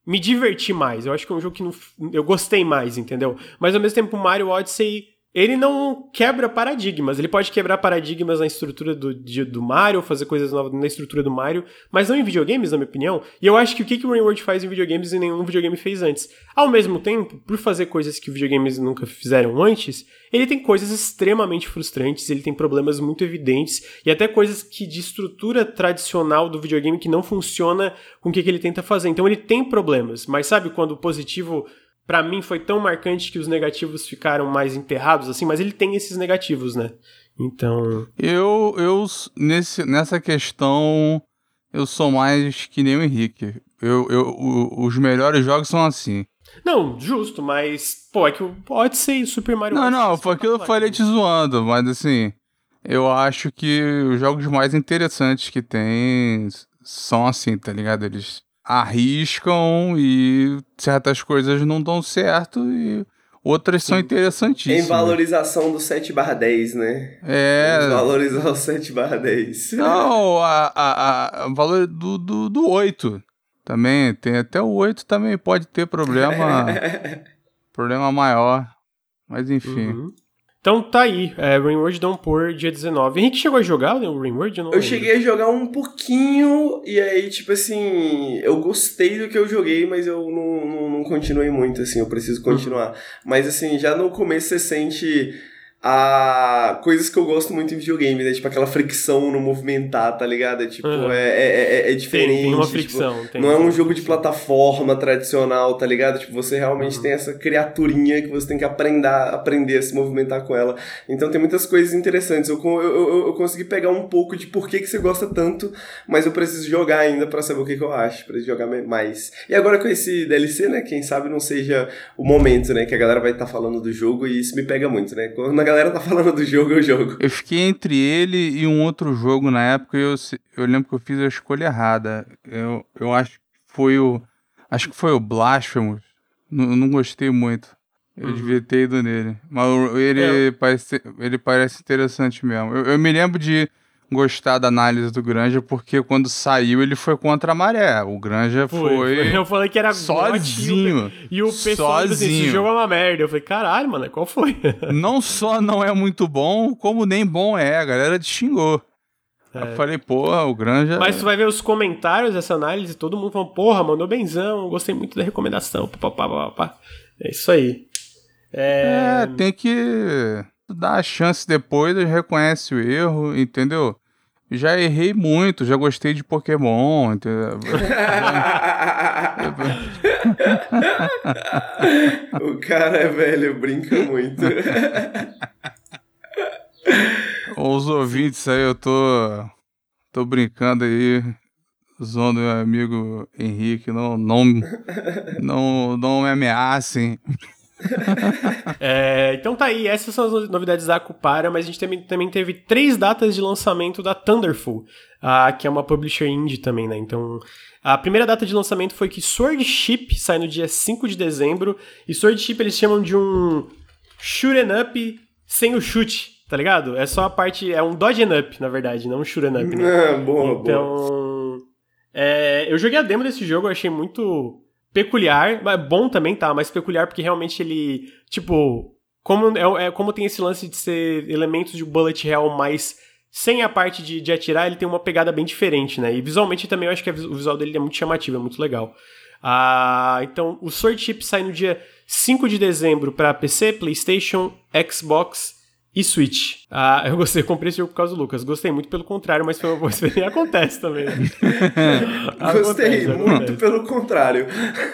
me diverti mais. Eu acho que é um jogo que não, eu gostei mais, entendeu? Mas ao mesmo tempo, o Mario Odyssey ele não quebra paradigmas. Ele pode quebrar paradigmas na estrutura do, de, do Mario, fazer coisas novas na estrutura do Mario, mas não em videogames, na minha opinião. E eu acho que o que, que o Rainworld faz em videogames e nenhum videogame fez antes. Ao mesmo tempo, por fazer coisas que videogames nunca fizeram antes, ele tem coisas extremamente frustrantes, ele tem problemas muito evidentes e até coisas que de estrutura tradicional do videogame que não funciona com o que, que ele tenta fazer. Então ele tem problemas, mas sabe quando o positivo para mim foi tão marcante que os negativos ficaram mais enterrados assim, mas ele tem esses negativos, né? Então, Eu, eu nesse, nessa questão, eu sou mais que nem o Henrique. Eu, eu, o- os melhores jogos são assim. não, justo, mas pô, é que o Odyssey e Super Mario Não, não, foi aquilo que eu falei te espetaculares. zoando, mas assim, eu acho que os jogos mais interessantes que tem são assim, tá ligado? Eles arriscam e certas coisas não dão certo e outras são Em interessantíssimas. valorização do 7 barra 10, né? É. Vamos valorizar o 7 barra 10. Não, a, a, a- valor do, do, do 8 também, tem até o 8 também pode ter problema, problema maior, mas enfim. Uhum. Então tá aí, é, Rainward Downpour, dia 19. Henrique chegou a jogar né, o não Eu lembro. cheguei a jogar um pouquinho e aí, tipo assim, eu gostei do que eu joguei, mas eu não, não, não continuei muito, assim, eu preciso continuar. Mas assim, já no começo você sente a coisas que eu gosto muito em videogame, né? Tipo aquela fricção no movimentar, tá ligado? É tipo, Uhum. é, é, é, é Tem, diferente. tem uma tipo, fricção. tem não é um jogo de plataforma tradicional, tá ligado? Tipo, você realmente Uhum. tem essa criaturinha que você tem que aprender, aprender a se movimentar com ela. Então tem muitas coisas interessantes. Eu, eu, eu, eu consegui pegar um pouco de por que, que você gosta tanto, mas eu preciso jogar ainda pra saber o que, que eu acho, preciso jogar mais. E agora com esse DLC, né? Quem sabe não seja o momento, né? Que a galera vai estar falando do jogo e isso me pega muito, né? Quando a galera tá falando do jogo, eu jogo. Eu fiquei entre ele e um outro jogo na época e eu, eu lembro que eu fiz a escolha errada. Eu, eu acho que foi o. Acho que foi o Blasphemous. Não, não gostei muito. Eu Uhum. devia ter ido nele. Mas o- ele, parece, ele parece interessante mesmo. Eu, eu me lembro de gostar da análise do Granja, porque quando saiu ele foi contra a maré. O Granja Foi, foi. Eu falei que era sozinho. E o pessoal disse assim, esse Sozinho. jogo é uma merda. Eu falei, caralho, mano, qual foi? Não só não é muito bom, como nem bom é. A galera te xingou. É. Eu falei, porra, o Granja. Mas tu vai ver os comentários dessa análise, todo mundo falando, porra, mandou benzão, gostei muito da recomendação, papapá, papapá. É isso aí. É... É, tem que dar a chance depois, reconhece o erro, entendeu? Já errei muito, já gostei de Pokémon, entendeu? o cara é velho, brinca muito. Os ouvintes aí, eu tô, tô brincando aí, zoando meu amigo Henrique, não, não, não, não me ameacem. É, então tá aí, essas são as novidades da Acupara, mas a gente também, também teve três datas de lançamento da Thunderful, ah, que é uma publisher indie também, né? Então, a primeira data de lançamento foi que Sword Ship sai no dia 5 de dezembro, e Sword Ship eles chamam de um shoot'em up sem o chute, tá ligado? É só a parte, é um dodge up, na verdade, não um shoot'em up, né? Ah, boa, boa. Então, é, eu joguei a demo desse jogo, eu achei muito peculiar, mas bom também, tá? Mas peculiar porque realmente ele, tipo, como, é, é- como tem esse lance de ser elementos de bullet hell, mas sem a parte de, de atirar, ele tem uma pegada bem diferente, né? E visualmente também eu acho que o visual dele é muito chamativo, é muito legal. Ah, então, o Sword Chip sai no dia 5 de dezembro para PC, PlayStation, Xbox e Switch. Ah, eu gostei, eu comprei esse jogo por causa do Lucas. Gostei muito pelo contrário, mas foi uma boa experiência. Acontece também. né? Gostei, Acontece, muito acontece. pelo contrário.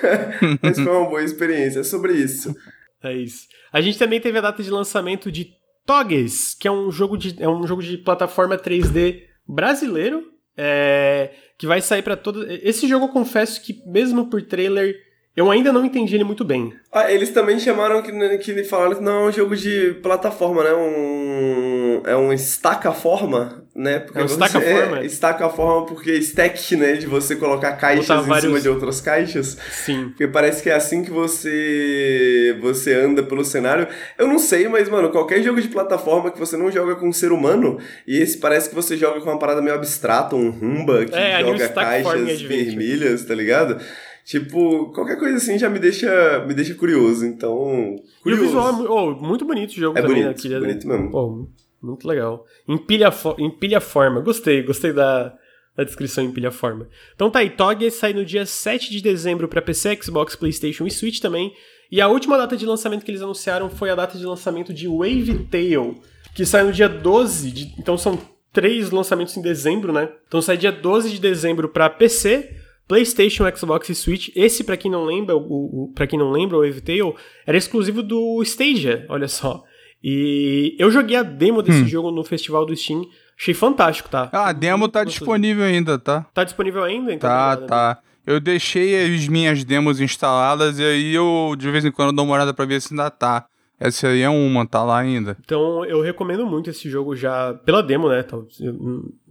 Mas foi uma boa experiência, é sobre isso. É isso. A gente também teve a data de lançamento de Toges, que é um jogo de, é um jogo de plataforma 3D brasileiro, é, que vai sair pra todo. Esse jogo eu confesso que, mesmo por trailer, eu ainda não entendi ele muito bem. Ah, eles também chamaram que, que falaram que não é um jogo de plataforma, né? Um, é um estaca-forma, né? Porque É um estaca-forma? É, estaca-forma porque stack, né? De você colocar caixas Botar em vários- cima de outras caixas. Sim. Porque parece que é assim que você você anda pelo cenário. Eu não sei, mas, mano, qualquer jogo de plataforma que você não joga com um ser humano, e esse parece que você joga com uma parada meio abstrata, um rumba que É, joga caixas vermelhas, tá ligado? Tipo, qualquer coisa assim já me deixa, me deixa curioso. Então, curioso. E o visual é oh, muito bonito o jogo é também. bonito, né? bonito mesmo. Oh, muito legal. Empilha, empilha forma. Gostei, gostei da, da descrição empilha forma. Então tá aí, Tog sai no dia 7 de dezembro para PC, Xbox, PlayStation e Switch também. E a última data de lançamento que eles anunciaram foi a data de lançamento de Wave Tail, que sai no dia 12 de, então são três lançamentos em dezembro, né? Então sai dia 12 de dezembro para PC, PlayStation, Xbox e Switch. Esse, para quem não lembra, o, o para quem não lembra, o Wave Tail era exclusivo do Stadia, olha só. E eu joguei a demo desse hum. jogo no festival do Steam. Achei fantástico, tá? Ah, a demo tá disponível ainda, tá? Tá disponível ainda? Então tá, tá. Eu deixei as minhas demos instaladas e aí eu de vez em quando dou uma olhada pra ver se ainda tá. Essa aí é uma, tá lá ainda. Então eu recomendo muito esse jogo já pela demo, né? Talvez,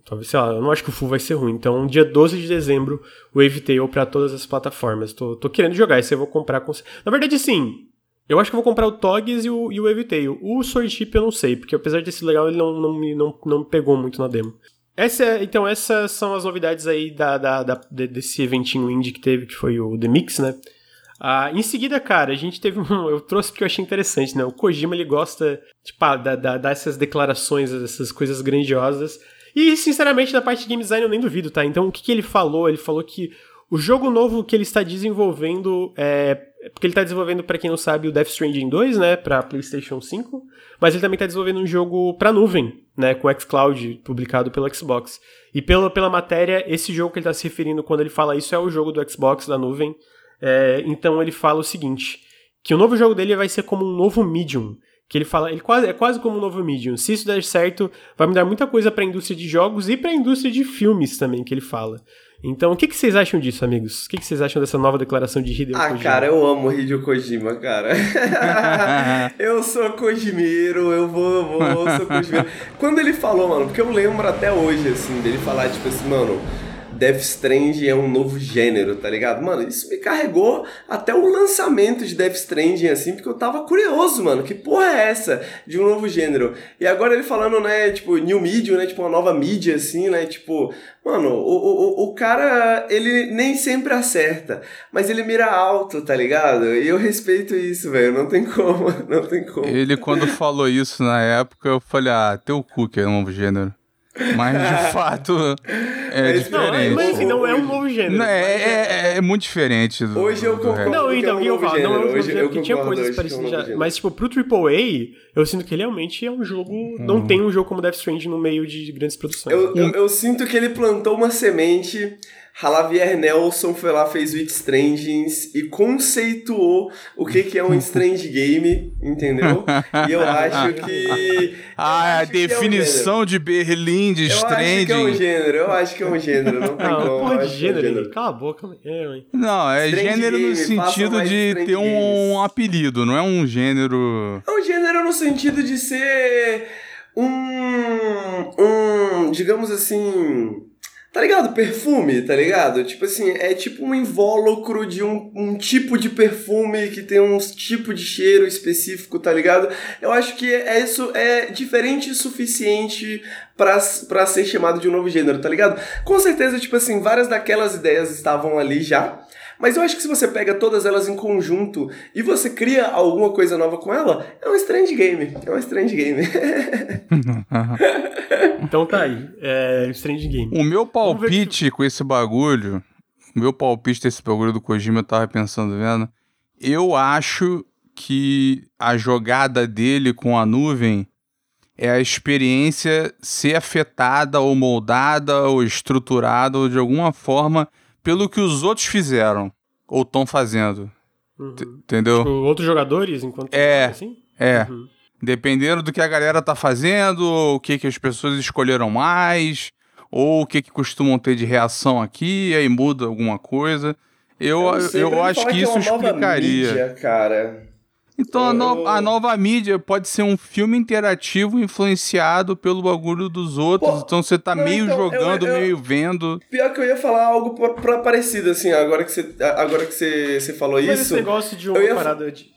talvez sei lá, eu não acho que o full vai ser ruim. Então, dia 12 de dezembro, Wave Tail pra todas as plataformas. Tô, tô querendo jogar, esse eu vou comprar com. Na verdade, sim. Eu acho que vou comprar o Togs e o, e o Wave Tail. O Chip eu não sei, porque apesar de ser legal, ele não, não, não, não me pegou muito na demo. Essa, é, então, essas são as novidades aí da, da, da, desse eventinho indie que teve, que foi o The Mix, né? Ah, em seguida, cara, a gente teve um. Eu trouxe porque eu achei interessante, né? O Kojima ele gosta tipo, dar, dar, dar essas declarações, essas coisas grandiosas. E, sinceramente, da parte de game design eu nem duvido, tá? Então, o que, que ele falou? Ele falou que o jogo novo que ele está desenvolvendo é. Porque ele está desenvolvendo, para quem não sabe, o Death Stranding 2, né? Pra PlayStation 5. Mas ele também está desenvolvendo um jogo pra nuvem, né? Com xCloud, publicado pelo Xbox. E pela, pela matéria, esse jogo que ele está se referindo quando ele fala isso é o jogo do Xbox da nuvem. É, então ele fala o seguinte: que o novo jogo dele vai ser como um novo Medium. Que ele fala, ele quase, é quase como um novo Medium. Se isso der certo, vai mudar muita coisa para a indústria de jogos e para a indústria de filmes também, que ele fala. Então, o que, que vocês acham disso, amigos? O que, que vocês acham dessa nova declaração de Hideo ah, Kojima? Ah, cara, eu amo Hideo Kojima, cara. eu sou Kojimiro, eu vou, vou, eu sou Kojimiro. Quando ele falou, mano, porque eu lembro até hoje, assim, dele falar, tipo assim, mano Death Stranding é um novo gênero, tá ligado? Mano, isso me carregou até o lançamento de Death Stranding, assim, porque eu tava curioso, mano. Que porra é essa de um novo gênero? E agora ele falando, né, tipo, new medium, né, tipo, uma nova mídia, assim, né, tipo... Mano, o, o, o cara, ele nem sempre acerta, mas ele mira alto, tá ligado? E eu respeito isso, velho, não tem como, não tem como. Ele, quando falou isso na época, eu falei, ah, teu cu que é um novo gênero. Mas de fato é, diferente. Não, mas assim, não é um novo gênero. Não, é, é, é, é, muito diferente. Do, hoje eu concordo. Não, então, o que eu falo, não é um novo gênero, porque tinha coisas parecidas já. Mas, tipo, pro AAA, eu sinto que ele realmente é um jogo. Hum. Não tem um jogo como Death Stranding no meio de grandes produções. Eu, eu, eu sinto que ele plantou uma semente Javier Nelson foi lá, fez o It Strangings e conceituou o que, que é um Strange Game, entendeu? E eu acho que. ah, a definição é um de Berlim de Strange. Eu acho que é um gênero, eu acho que é um gênero, não tem não, como. Porra de gênero, é um gênero. cala a boca, é, Não, é Strange gênero game, no sentido de ter um, um apelido, não é um gênero. É um gênero no sentido de ser um. um digamos assim Tá ligado? Perfume, tá ligado? Tipo assim, é tipo um invólucro de um, um tipo de perfume que tem um tipo de cheiro específico, tá ligado? Eu acho que é isso é diferente o suficiente para ser chamado de um novo gênero, tá ligado? Com certeza, tipo assim, várias daquelas ideias estavam ali já. Mas eu acho que se você pega todas elas em conjunto e você cria alguma coisa nova com ela, é um strange game. É um strange game. então tá aí. É strange game. O meu palpite com esse bagulho, o meu palpite desse bagulho do Kojima, eu tava pensando, vendo? Eu acho que a jogada dele com a nuvem é a experiência ser afetada ou moldada ou estruturada ou de alguma forma pelo que os outros fizeram ou estão fazendo. Uhum. Entendeu? Tipo, outros jogadores enquanto é, assim? É. Uhum. Dependendo do que a galera tá fazendo, o que, que as pessoas escolheram mais, ou o que, que costumam ter de reação aqui, aí muda alguma coisa. Eu, eu, eu acho que, que é isso é explicaria. Mídia, cara. Então a, no, a, nova mídia pode ser um filme interativo influenciado pelo bagulho dos outros. Pô, então você tá não, meio então, jogando, eu, eu, meio vendo. Pior que eu ia falar algo pra, pra parecido, assim, agora que você, agora que você, você falou Mas isso. Mas esse negócio de uma ia... parada de.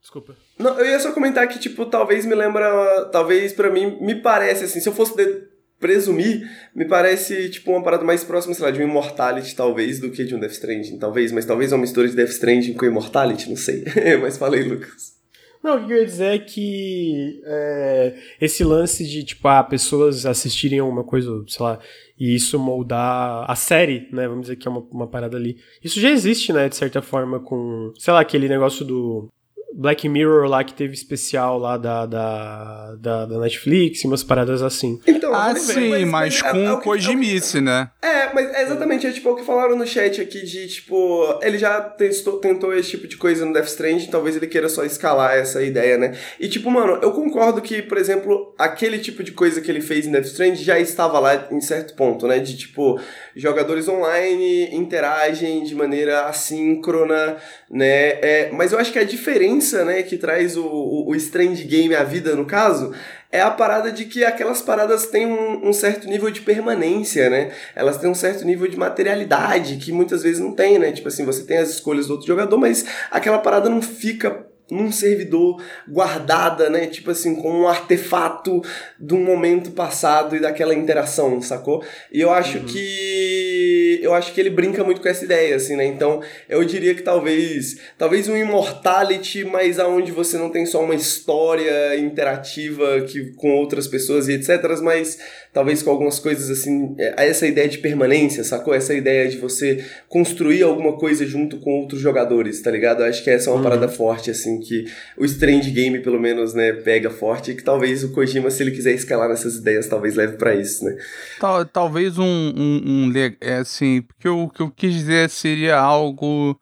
Desculpa. Não, eu ia só comentar que, tipo, talvez me lembra. Talvez para mim me parece assim, se eu fosse de, presumir, me parece, tipo, uma parada mais próxima, sei lá, de um Immortality, talvez, do que de um Death Stranding, talvez. Mas talvez uma mistura de Death Stranding com Immortality, não sei. mas falei, Lucas. Não, o que eu ia dizer é que é, esse lance de, tipo, ah, pessoas assistirem alguma coisa, sei lá, e isso moldar a série, né? Vamos dizer que é uma, uma parada ali. Isso já existe, né, de certa forma, com, sei lá, aquele negócio do Black Mirror lá que teve especial lá da, da, da, da Netflix e umas paradas assim. Então, ah, sim, mas, mas, com é, é, Kojimice, é, né? É, mas é exatamente, é tipo o que falaram no chat aqui de, tipo, ele já testou, tentou esse tipo de coisa no Death Stranding, talvez ele queira só escalar essa ideia, né? E tipo, mano, eu concordo que, por exemplo, aquele tipo de coisa que ele fez em Death Stranding já estava lá em certo ponto, né? De, tipo, jogadores online interagem de maneira assíncrona, né? É, mas eu acho que a diferença, né, que traz o, o, o Strange Game à vida, no caso, é a parada de que aquelas paradas têm um, um, certo nível de permanência, né? Elas têm um certo nível de materialidade que muitas vezes não tem, né? Tipo assim, você tem as escolhas do outro jogador, mas aquela parada não fica num servidor guardada, né? Tipo assim, com um artefato de um momento passado e daquela interação, sacou? E eu acho uhum. que eu acho que ele brinca muito com essa ideia, assim, né? Então, eu diria que talvez, talvez um Immortality, mas aonde você não tem só uma história interativa que com outras pessoas e etc, mas talvez com algumas coisas assim, é, essa ideia de permanência, sacou? Essa ideia de você construir alguma coisa junto com outros jogadores, tá ligado? Eu acho que essa é uma uhum. parada forte, assim, que o Strange Game, pelo menos, né, pega forte, que talvez o Kojima, se ele quiser escalar nessas ideias, talvez leve para isso, né? Tal, talvez um, um, um é assim, porque o que eu quis dizer seria algo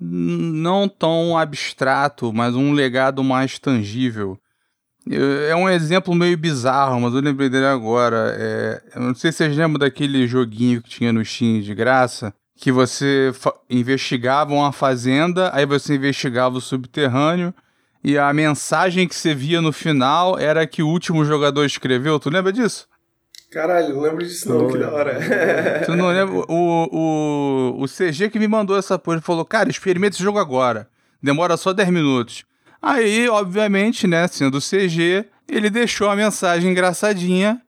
não tão abstrato, mas um legado mais tangível é um exemplo meio bizarro, mas eu lembrei dele agora. É, eu não sei se vocês lembram daquele joguinho que tinha no Steam de graça, que você investigava uma fazenda, aí você investigava o subterrâneo, e a mensagem que você via no final era que o último jogador escreveu. Tu lembra disso? Caralho, não lembro disso não, não que da hora. Tu não lembra? O, o, o CG que me mandou essa porra, ele falou, cara, experimenta esse jogo agora. Demora só 10 minutos. Aí, obviamente, né, sendo CG, ele deixou a mensagem engraçadinha,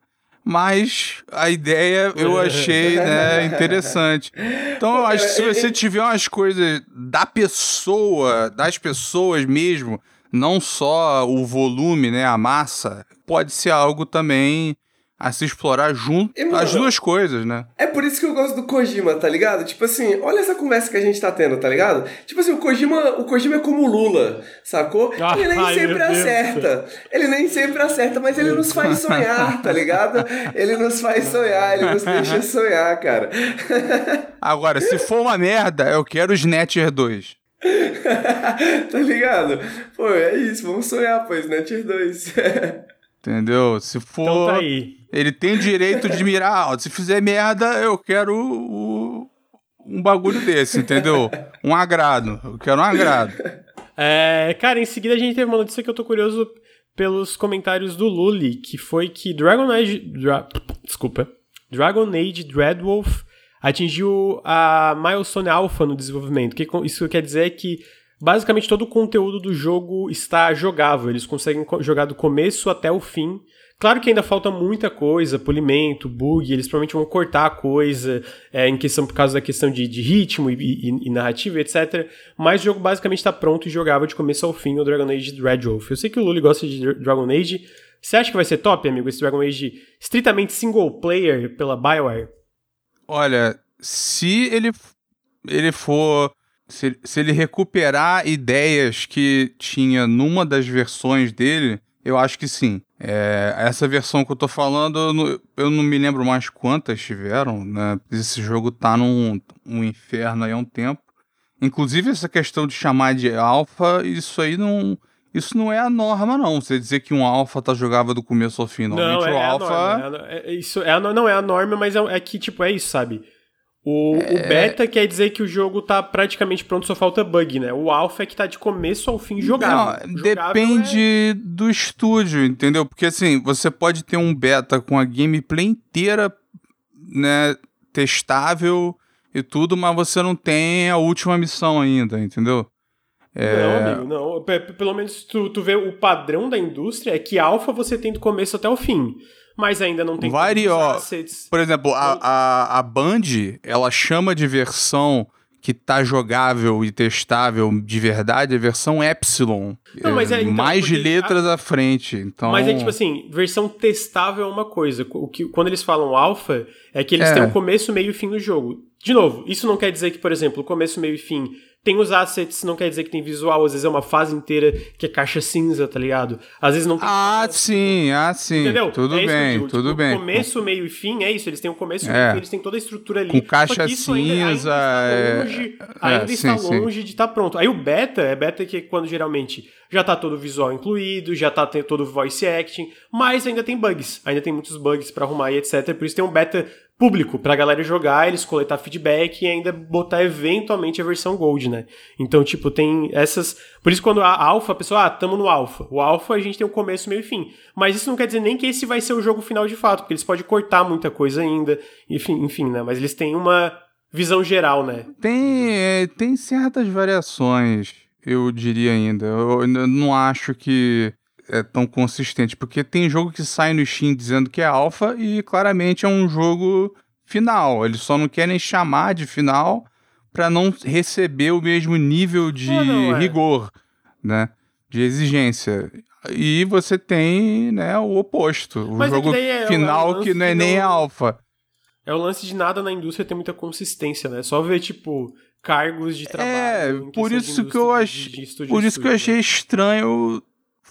mas a ideia eu achei né, interessante. Então eu acho que se você tiver umas coisas da pessoa, das pessoas mesmo, não só o volume, né, a massa, pode ser algo também a se explorar junto e, mano, as duas coisas, né? É por isso que eu gosto do Kojima, tá ligado? Tipo assim, olha essa conversa que a gente tá tendo, tá ligado? Tipo assim, o Kojima, o Kojima é como o Lula, sacou? Ah, ele nem ai, sempre acerta. Ele nem sempre acerta, mas ele nos faz sonhar, tá ligado? Ele nos faz sonhar, ele nos deixa sonhar, cara. Agora, se for uma merda, eu quero o Snatcher 2. tá ligado? Pô, é isso, vamos sonhar, pô, Snatcher 2. Entendeu? Se for. Então tá aí. Ele tem direito de mirar alto. Se fizer merda, eu quero o, um bagulho desse, entendeu? Um agrado. Eu quero um agrado. É, cara, em seguida a gente teve uma notícia que eu tô curioso pelos comentários do Luli, que foi que Dragon Age. Dra desculpa. Dragon Age Dreadwolf atingiu a milestone alpha no desenvolvimento. que isso quer dizer que basicamente todo o conteúdo do jogo está jogável. Eles conseguem jogar do começo até o fim Claro que ainda falta muita coisa, polimento, bug, eles provavelmente vão cortar a coisa é, em questão por causa da questão de, de ritmo e, e, e, narrativa, etc. Mas o jogo basicamente está pronto e jogável de começo ao fim no Dragon Age Red Wolf. Eu sei que o Luli gosta de Dragon Age. Você acha que vai ser top, amigo, esse Dragon Age estritamente single player pela BioWare? Olha, se ele, ele for. Se, se ele recuperar ideias que tinha numa das versões dele, eu acho que sim. É, essa versão que eu tô falando, eu não, eu não, me lembro mais quantas tiveram, né? Esse jogo tá num um inferno aí há um tempo. Inclusive, essa questão de chamar de alfa, isso aí não. Isso não é a norma, não. Você dizer que um alfa tá jogável do começo ao fim. Normalmente não, é, o alfa. É, é, isso é a, não é a norma, mas é, é que, tipo, é isso, sabe? O, é... o, beta quer dizer que o jogo tá praticamente pronto, só falta bug, né? O alpha é que tá de começo ao fim jogável. Não, depende é... do estúdio, entendeu? Porque assim, você pode ter um beta com a gameplay inteira, né, testável e tudo, mas você não tem a última missão ainda, entendeu? É... Não, amigo, não. Pelo menos tu, tu vê o padrão da indústria é que alpha você tem do começo até o fim. Mas ainda não tem Variou. assets. Por exemplo, a, a, a Band, ela chama de versão que tá jogável e testável de verdade a versão Epsilon. Não, mas é, então, mais de letras à frente. Então... Mas é tipo assim, versão testável é uma coisa. O que, quando eles falam alpha, é que eles É. têm o começo, meio e fim do jogo. De novo, isso não quer dizer que, por exemplo, começo, meio e fim tem os assets, não quer dizer que tem visual, às vezes é uma fase inteira que é caixa cinza, tá ligado? Às vezes não tem. Ah, sim, ah, sim. Entendeu? Tudo É bem, digo, tudo tipo, bem. Começo, meio e fim, é isso. Eles têm o começo, É. meio e fim, eles têm toda a estrutura ali. Com caixa isso ainda- ainda cinza, está é- longe, é, ainda sim, está sim. longe de estar pronto. Aí o beta, é beta que quando geralmente já tá todo o visual incluído, já tá todo o voice acting, mas ainda tem bugs. Ainda tem muitos bugs pra arrumar e etc. Por isso tem um beta público pra galera jogar, eles coletar feedback e ainda botar eventualmente a versão Gold, né? Então, tipo, tem essas. Por isso, quando a alpha, a pessoa, ah, tamo no alpha. O alpha a gente tem o começo, meio e fim. Mas isso não quer dizer nem que esse vai ser o jogo final de fato, porque eles podem cortar muita coisa ainda. Enfim, enfim, né? Mas eles têm uma visão geral, né? Tem, é, tem certas variações, eu diria ainda. Eu ainda não acho que é tão consistente, porque tem jogo que sai no Steam dizendo que é alfa e claramente é um jogo final. Eles só não querem chamar de final para não receber o mesmo nível de Ah, não, é. rigor, né? De exigência. E você tem, né, o oposto. O Mas é jogo é- é final lance que não é nem não- alfa. É o lance de nada na indústria ter muita consistência, né? Só ver, tipo, cargos de trabalho. É, por isso que eu achei, por isso que eu achei estranho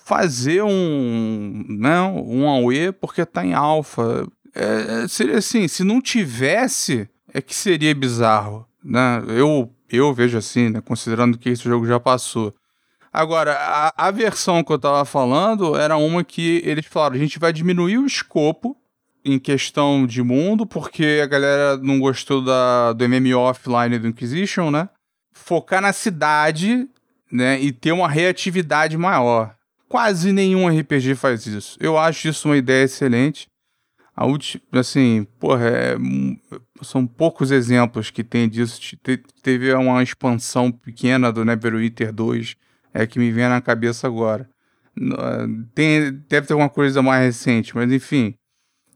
fazer um, né, um AUE porque tá em alfa. É, é, seria assim, se não tivesse, é que seria bizarro, né? Eu eu vejo assim, né, considerando que esse jogo já passou. Agora, a, a versão que eu tava falando era uma que eles falaram, a gente vai diminuir o escopo em questão de mundo, porque a galera não gostou da, do MMO offline do Inquisition, né? Focar na cidade, né? E ter uma reatividade maior. Quase nenhum RPG faz isso. Eu acho isso uma ideia excelente. A última, assim, porra, é, são poucos exemplos que tem disso. Te- teve uma expansão pequena do Neverwinter 2, é que me vem na cabeça agora. Ah, Tem, deve ter alguma coisa mais recente, mas enfim.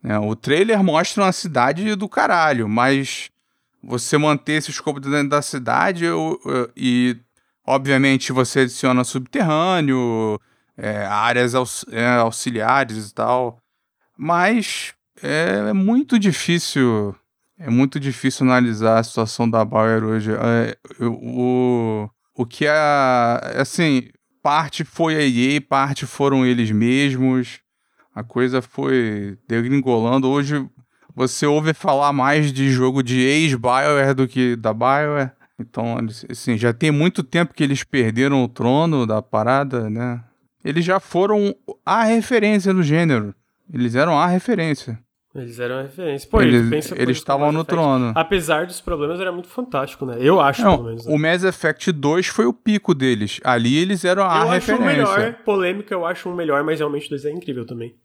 É, o trailer mostra uma cidade do caralho, mas você manter esse escopo dentro da cidade eu- eu- e, obviamente, você adiciona subterrâneo, é, áreas aux- é, auxiliares e tal. Mas é, é muito difícil. É muito difícil analisar a situação da Bauer hoje. É, o, o que a. Assim, parte foi a EA, parte foram eles mesmos. A coisa foi degringolando. Hoje você ouve falar mais de jogo de ex-Bioware do que da Bioware. Então, assim, já tem muito tempo que eles perderam o trono da parada, né? Eles já foram a referência no gênero. Eles eram a referência. Eles eram a referência. Pô, eles pensa eles estavam no Effect. trono. Apesar dos problemas, era muito fantástico, né? Eu acho, Não, pelo menos. né? o Mass Effect 2 foi o pico deles. Ali eles eram a eu acho um referência. melhor, polêmica, eu acho um melhor, mas realmente o 2 é incrível também.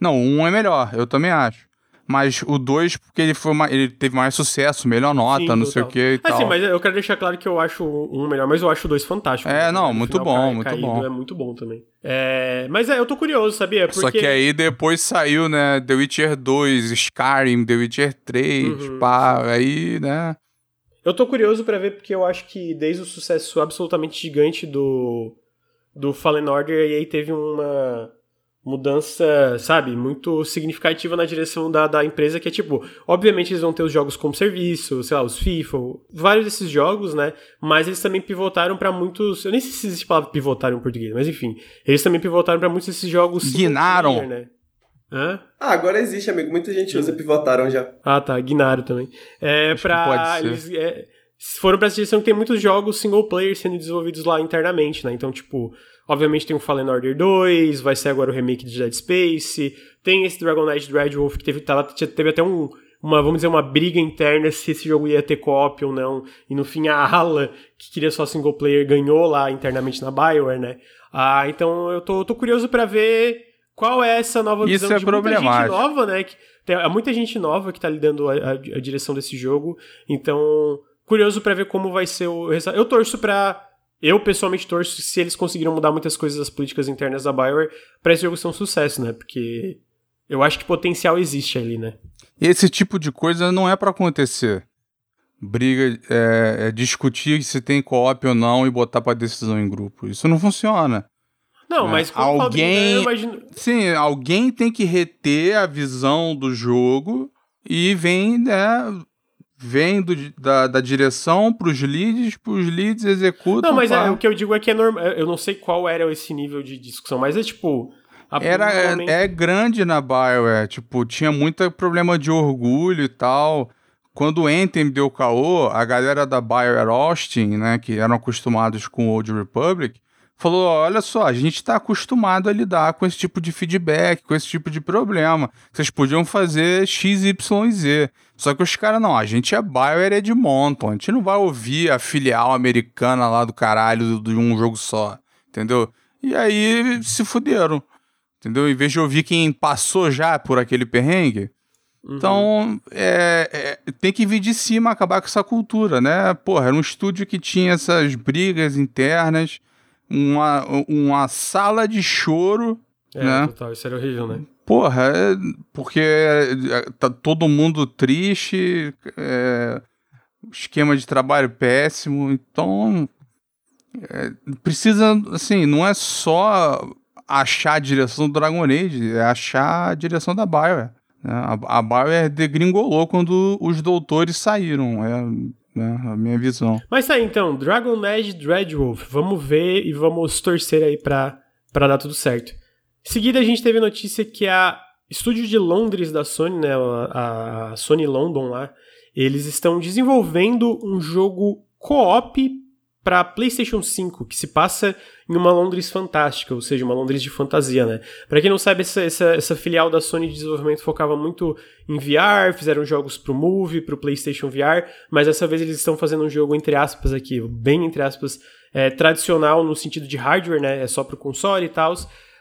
Não, o 1 é melhor, eu também acho. Mas o 2, porque ele, foi ma- ele teve mais sucesso, melhor nota, Sim, não sei o total. que e tal. Assim, mas eu quero deixar claro que eu acho um melhor, mas eu acho o 2 fantástico. É, né? não, muito bom, cai- muito caído bom. É muito bom também. É, mas é, eu tô curioso, sabia? Porque... Só que aí depois saiu, né, The Witcher 2, Skyrim, The Witcher 3, Uhum, pá, aí, né... Eu tô curioso pra ver porque eu acho que desde o sucesso absolutamente gigante do, do Fallen Order, a EA teve uma mudança, sabe, muito significativa na direção da, da empresa, que é tipo, obviamente eles vão ter os jogos como serviço, sei lá, os FIFA, vários desses jogos, né, mas eles também pivotaram pra muitos, eu nem sei se existe a palavra pivotaram em português, mas enfim, eles também pivotaram pra muitos desses jogos Guinaram. né. Hã? Ah, agora existe, amigo. Muita gente usa, pivotaram já. Ah, tá, Guinaro também. É, Acho pra. pode ser. Eles é, foram pra essa direção que tem muitos jogos single player sendo desenvolvidos lá internamente, né? Então, tipo, obviamente tem o Fallen Order 2, vai ser agora o remake de Dead Space, tem esse Dragon Knight Dreadwolf que teve, tava, teve até um. Uma, vamos dizer, uma briga interna se esse jogo ia ter co-op ou não. E no fim a ala, que queria só single player, ganhou lá internamente na Bioware, né? Ah, então eu tô, tô curioso pra ver qual é essa nova Isso visão é de muita gente problemático. nova, né? Que, tem há muita gente nova que tá lidando a, a- a direção desse jogo. Então, curioso pra ver como vai ser o resultado. Eu torço pra. Eu pessoalmente torço se eles conseguiram mudar muitas coisas das políticas internas da Bioware pra esse jogo ser um sucesso, né? Porque eu acho que potencial existe ali, né? Esse tipo de coisa não é para acontecer. Briga, é, é discutir se tem co-op ou não e botar para decisão em grupo. Isso não funciona. Não, né? mas alguém, eu imagino... sim, alguém tem que reter a visão do jogo e vem, né, vem do, da, da direção para os leads, para os leads executam. Não, mas pra... é, o que eu digo é que é normal. Eu não sei qual era esse nível de discussão, mas é tipo. Era, é, é, grande na BioWare, tipo, tinha muito problema de orgulho e tal. Quando o Anthem deu caô, a galera da BioWare Austin, né, que eram acostumados com o Old Republic, falou: olha só, a gente está acostumado a lidar com esse tipo de feedback, com esse tipo de problema. Vocês podiam fazer X, Y Z. Só que os caras, não, a gente é Bioware Edmonton, a gente não vai ouvir a filial americana lá do caralho de um jogo só, entendeu? E aí se fuderam, entendeu? Em vez de ouvir quem passou já por aquele perrengue. Uhum. Então, é, é, tem que vir de cima acabar com essa cultura, né? Porra, era um estúdio que tinha essas brigas internas, uma, uma sala de choro. É, né? total, isso era horrível, né? Porra, é porque é, tá todo mundo triste, é, esquema de trabalho péssimo, então é, precisa, assim, não é só achar a direção do Dragon Age, é achar a direção da Bioware. Né? A, a Bioware degringolou quando os doutores saíram, é né, a minha visão. Mas tá então, Dragon Age Dreadwolf, vamos ver e vamos torcer aí pra, pra dar tudo certo. Em seguida, a gente teve notícia que a estúdio de Londres da Sony, né, a, a Sony London lá, eles estão desenvolvendo um jogo co-op para PlayStation 5, que se passa em uma Londres fantástica, ou seja, uma Londres de fantasia, né? Para quem não sabe, essa, essa, essa, filial da Sony de desenvolvimento focava muito em VR, fizeram jogos pro Move, pro PlayStation VR, mas dessa vez eles estão fazendo um jogo entre aspas aqui, bem entre aspas, é, tradicional no sentido de hardware, né? É só pro console e tal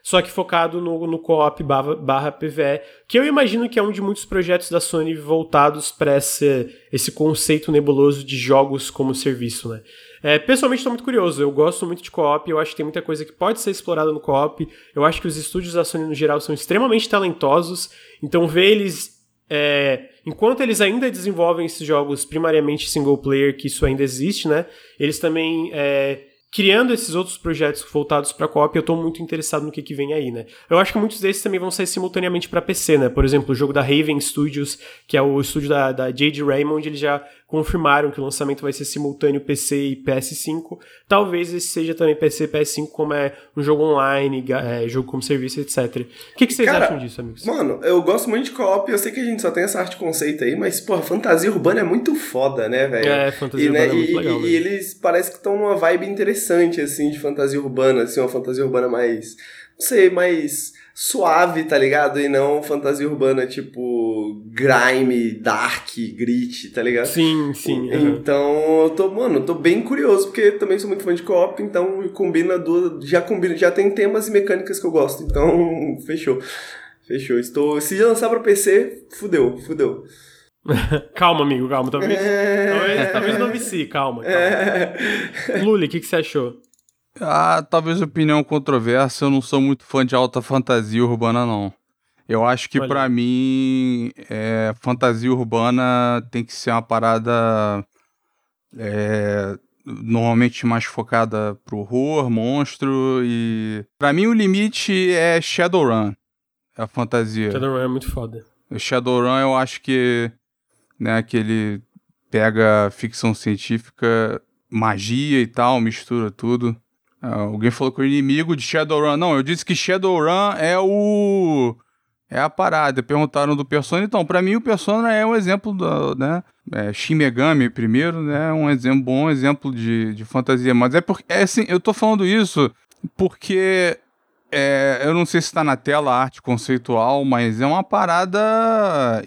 só que focado no, no co-op barra, barra PVE, que eu imagino que é um de muitos projetos da Sony voltados para esse, esse conceito nebuloso de jogos como serviço, né? É, pessoalmente estou muito curioso, eu gosto muito de co-op, eu acho que tem muita coisa que pode ser explorada no co-op, eu acho que os estúdios da Sony no geral são extremamente talentosos, então ver eles é, enquanto eles ainda desenvolvem esses jogos primariamente single player, que isso ainda existe, né? Eles também é, criando esses outros projetos voltados para co-op, eu estou muito interessado no que, que vem aí, né? Eu acho que muitos desses também vão sair simultaneamente para PC, né? Por exemplo, o jogo da Raven Studios, que é o estúdio da, da J.D. Raymond, eles já confirmaram que o lançamento vai ser simultâneo PC e PS5. Talvez esse seja também PC e PS5, como é um jogo online, é, jogo como serviço, etc. O que, que vocês Cara, acham disso, amigos? Mano, eu gosto muito de co-op, eu sei que a gente só tem essa arte conceito aí, mas, porra, fantasia urbana é muito foda, né, velho? É, fantasia e, né, urbana é muito e, legal. E, e eles parecem que estão numa vibe interessante, assim, de fantasia urbana, assim, uma fantasia urbana mais. Não sei, mais suave, tá ligado? E não fantasia urbana tipo grime, dark, grit, tá ligado? Sim, sim. Então, eu tô, mano, tô bem curioso, porque também sou muito fã de co-op, então combina duas, já combina, já tem temas e mecânicas que eu gosto, então fechou. Fechou. Estou, se lançar para PC, fudeu, fudeu. calma, amigo, calma, talvez, é... talvez, talvez não vicie, calma. calma. É... Luli, o que, que você achou? Ah, talvez opinião controversa, eu não sou muito fã de alta fantasia urbana, não. Eu acho que para mim, é, fantasia urbana tem que ser uma parada é, normalmente mais focada pro horror, monstro e... para mim o limite é Shadowrun, a fantasia. Shadowrun é muito foda. O Shadowrun eu acho que, né, que ele pega ficção científica, magia e tal, mistura tudo. Ah, alguém falou que o inimigo de Shadowrun. Não, eu disse que Shadowrun é o. É a parada. Perguntaram do Persona. Então, para mim, o Persona é um exemplo do, né? É, Shin Megami, primeiro, né? Um exemplo, bom exemplo de, de fantasia. Mas é porque. É assim, eu tô falando isso porque. É, eu não sei se tá na tela a arte conceitual, mas é uma parada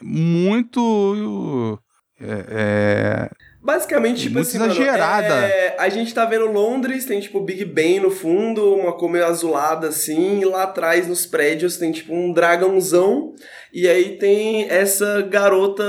muito. É, é Basicamente, tipo Muito assim, exagerada. Mano, é, a gente tá vendo Londres, tem tipo Big Ben no fundo, uma cor meio azulada assim, e lá atrás nos prédios tem tipo um dragãozão, e aí tem essa garota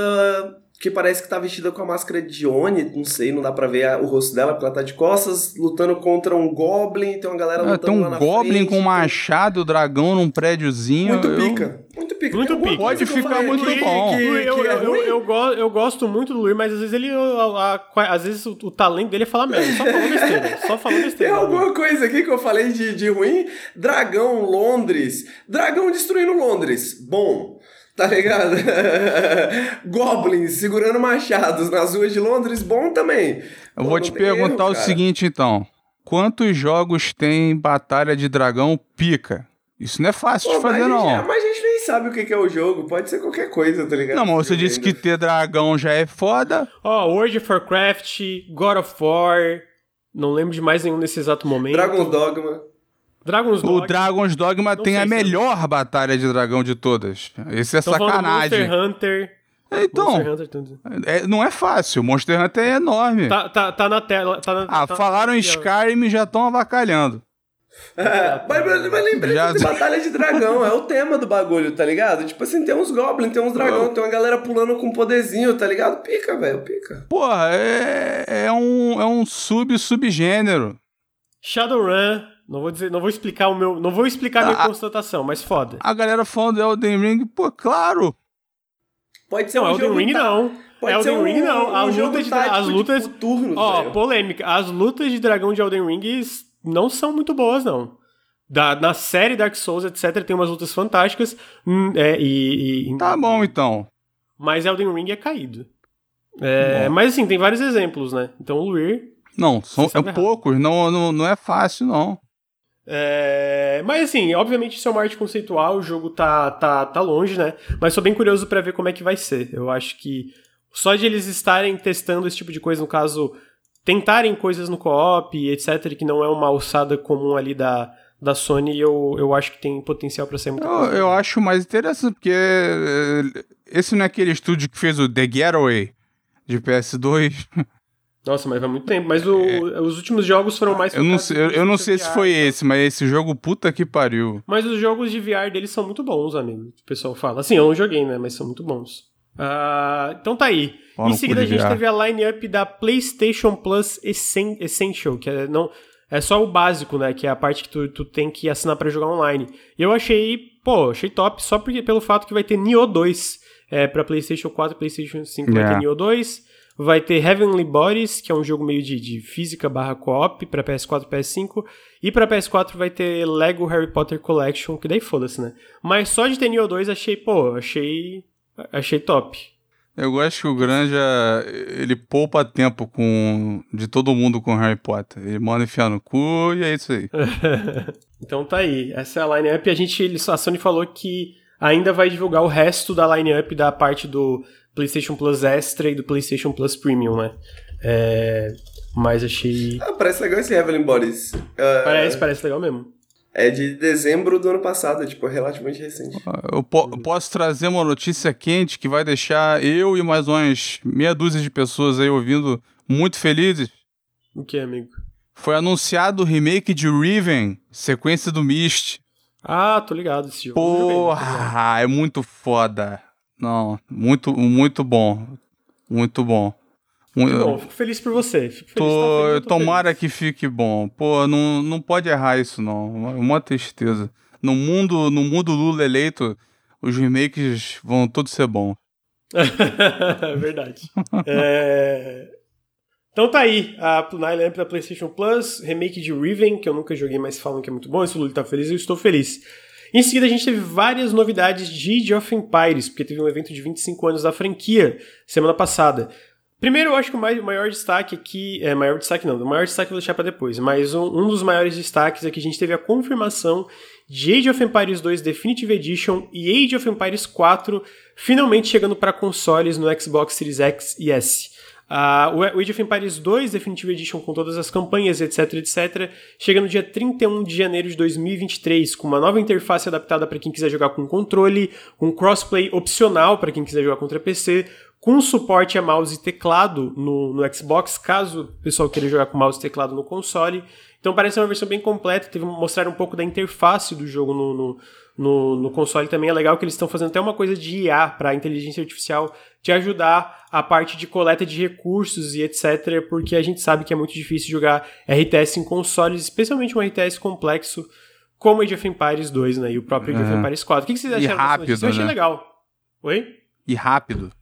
que parece que tá vestida com a máscara de Oni, não sei, não dá pra ver o rosto dela porque ela tá de costas, lutando contra um Goblin, tem uma galera ah, lutando Tem um Goblin frente, com um machado, dragão num prédiozinho. Muito eu... pica, muito pica. Muito Tem pica. Pode que eu ficar muito aqui bom. que- eu, que é eu, eu, ruim? eu go- eu gosto muito do Luir, mas às vezes ele. a- a- às vezes o, o talento dele é falar merda. Só falou besteira. Só falou Tem besteira. alguma coisa aqui que eu falei de, de ruim? Dragão, Londres. Dragão destruindo Londres. Bom. Tá ligado? Goblins segurando machados nas ruas de Londres. Bom também. Eu Pô, vou te tem erro, perguntar o cara. seguinte, então. Quantos jogos tem Batalha de Dragão pica? Isso não é fácil Pô, de fazer, mas, a gente, não. mas a gente sabe o que é o jogo. Pode ser qualquer coisa, tá ligado? Não, mas você disse que ter dragão já é foda. Ó, World of Warcraft, God of War. Não lembro de mais nenhum nesse exato momento. Dragon's Dogma. Dragon's O Dogma. Dragon's Dogma Não tem a se é- melhor batalha de dragão de todas. Esse é falando sacanagem. Monster Hunter. Então, Monster Hunter, tudo. é- não é fácil. Monster Hunter é enorme. Tá, tá, tá na tela. Tá na, ah, tá- falaram ó. Skyrim e já estão avacalhando. É, mas, mas, Já- de Batalha de Dragão, é o tema do bagulho, tá ligado? Tipo assim, tem uns goblins, tem uns dragão, tem uma galera pulando com poderzinho, tá ligado? Pica, velho, pica. Porra, é, é um, é um sub-subgênero. Shadowrun. Não vou dizer, não vou explicar o meu, não vou explicar a minha Ah. constatação, mas foda. A galera falando do Elden Ring, pô, claro. Pode ser Não, um Elden jogo Ring ta- não. Pode Elden ser um, Ring não. A um jogo luta de, tático as lutas, tipo, turnos, ó, velho. polêmica. As lutas de dragão de Elden Ring não são muito boas não. Da, na série Dark Souls, etc, tem umas lutas fantásticas, hum, é, e, e- Tá bom, então. mas Elden Ring é caído. É, mas assim, tem vários exemplos, né? Então o Luir Não, são é poucos, não, não, não é fácil, não. É, Mas assim, obviamente isso é uma arte conceitual, o jogo tá, tá, tá longe, né? Mas sou bem curioso pra ver como é que vai ser. Eu acho que só de eles estarem testando esse tipo de coisa, no caso, tentarem coisas no co-op etc, que não é uma alçada comum ali da, da Sony, eu, eu acho que tem potencial pra ser muito Eu, eu acho mais interessante, porque eh, esse não é aquele estúdio que fez o The Getaway de PS2. Nossa, mas vai muito tempo. Mas o- os últimos jogos foram mais É. Eu não, sei, eu, eu não sei se foi né? esse, mas esse jogo, puta que pariu. Mas os jogos de VR deles são muito bons, amigo. O pessoal fala. Assim, eu não joguei, né? Mas são muito bons. Ah, então tá aí. Pau em seguida a gente VR. teve a line-up da PlayStation Plus Essen- Essential, que é, não, é só o básico, né? Que é a parte que tu, tu tem que assinar pra jogar online. E eu achei, pô, achei top só porque, pelo fato que vai ter Nioh 2 é, pra PlayStation 4 e PlayStation 5. Vai É. ter Nioh 2. Vai ter Heavenly Bodies, que é um jogo meio de, de física barra co-op pra PS4 e PS5. E pra PS4 vai ter Lego Harry Potter Collection, que daí foda-se, né? Mas só de ter Nioh 2 achei, pô, achei. Achei top. Eu gosto que o Granja, ele poupa tempo com de todo mundo com Harry Potter. Ele manda enfiar no cu e é isso aí. então tá aí. Essa é a line-up. A gente, a Sony falou que ainda vai divulgar o resto da line-up da parte do PlayStation Plus Extra e do PlayStation Plus Premium, né? É, mas achei. Ah, parece legal esse Heavenly Bodies. Ah, Parece, parece legal mesmo. É de dezembro do ano passado, é, tipo, relativamente recente. Eu po- posso trazer uma notícia quente que vai deixar eu e mais umas meia dúzia de pessoas aí ouvindo muito felizes. O que, amigo? Foi anunciado o remake de Riven, sequência do Myst. Ah, tô ligado esse jogo. Porra, é muito foda. Não, muito, muito bom. Muito bom. Bom, fico feliz por você. Fico feliz, tá Tô, feliz, tô tomara feliz. que fique bom. Pô, não, não pode errar isso, não. Uma, uma tristeza. No mundo, no mundo Lula eleito, os remakes vão todos ser bons. Verdade. É, Então tá aí, a line da PlayStation Plus, remake de Riven, que eu nunca joguei, mas falam que é muito bom. Esse Lully tá feliz, eu estou feliz. Em seguida, a gente teve várias novidades de Age of Empires, porque teve um evento de 25 anos da franquia semana passada. Primeiro, eu acho que o mai- o maior destaque aqui. É, maior destaque não, o maior destaque eu vou deixar pra depois. Mas um, um dos maiores destaques é que a gente teve a confirmação de Age of Empires 2 Definitive Edition e Age of Empires 4 finalmente chegando para consoles no Xbox Series X e S. Ah, o Age of Empires 2 Definitive Edition com todas as campanhas, etc, etc, chega no dia 31 de janeiro de 2023, com uma nova interface adaptada para quem quiser jogar com controle, com crossplay opcional para quem quiser jogar contra PC, com suporte a mouse e teclado no, no Xbox, caso o pessoal queira jogar com mouse e teclado no console. Então parece uma versão bem completa, teve mostrar um pouco da interface do jogo no, no, no, no console também. É legal que eles estão fazendo até uma coisa de IA para inteligência artificial te ajudar a parte de coleta de recursos e etc, porque a gente sabe que é muito difícil jogar RTS em consoles, especialmente um RTS complexo como Age of Empires 2, né? E o próprio Age of. Empires 4. O que, que vocês E acharam dessa rápido? Eu achei né? legal. Oi? E rápido.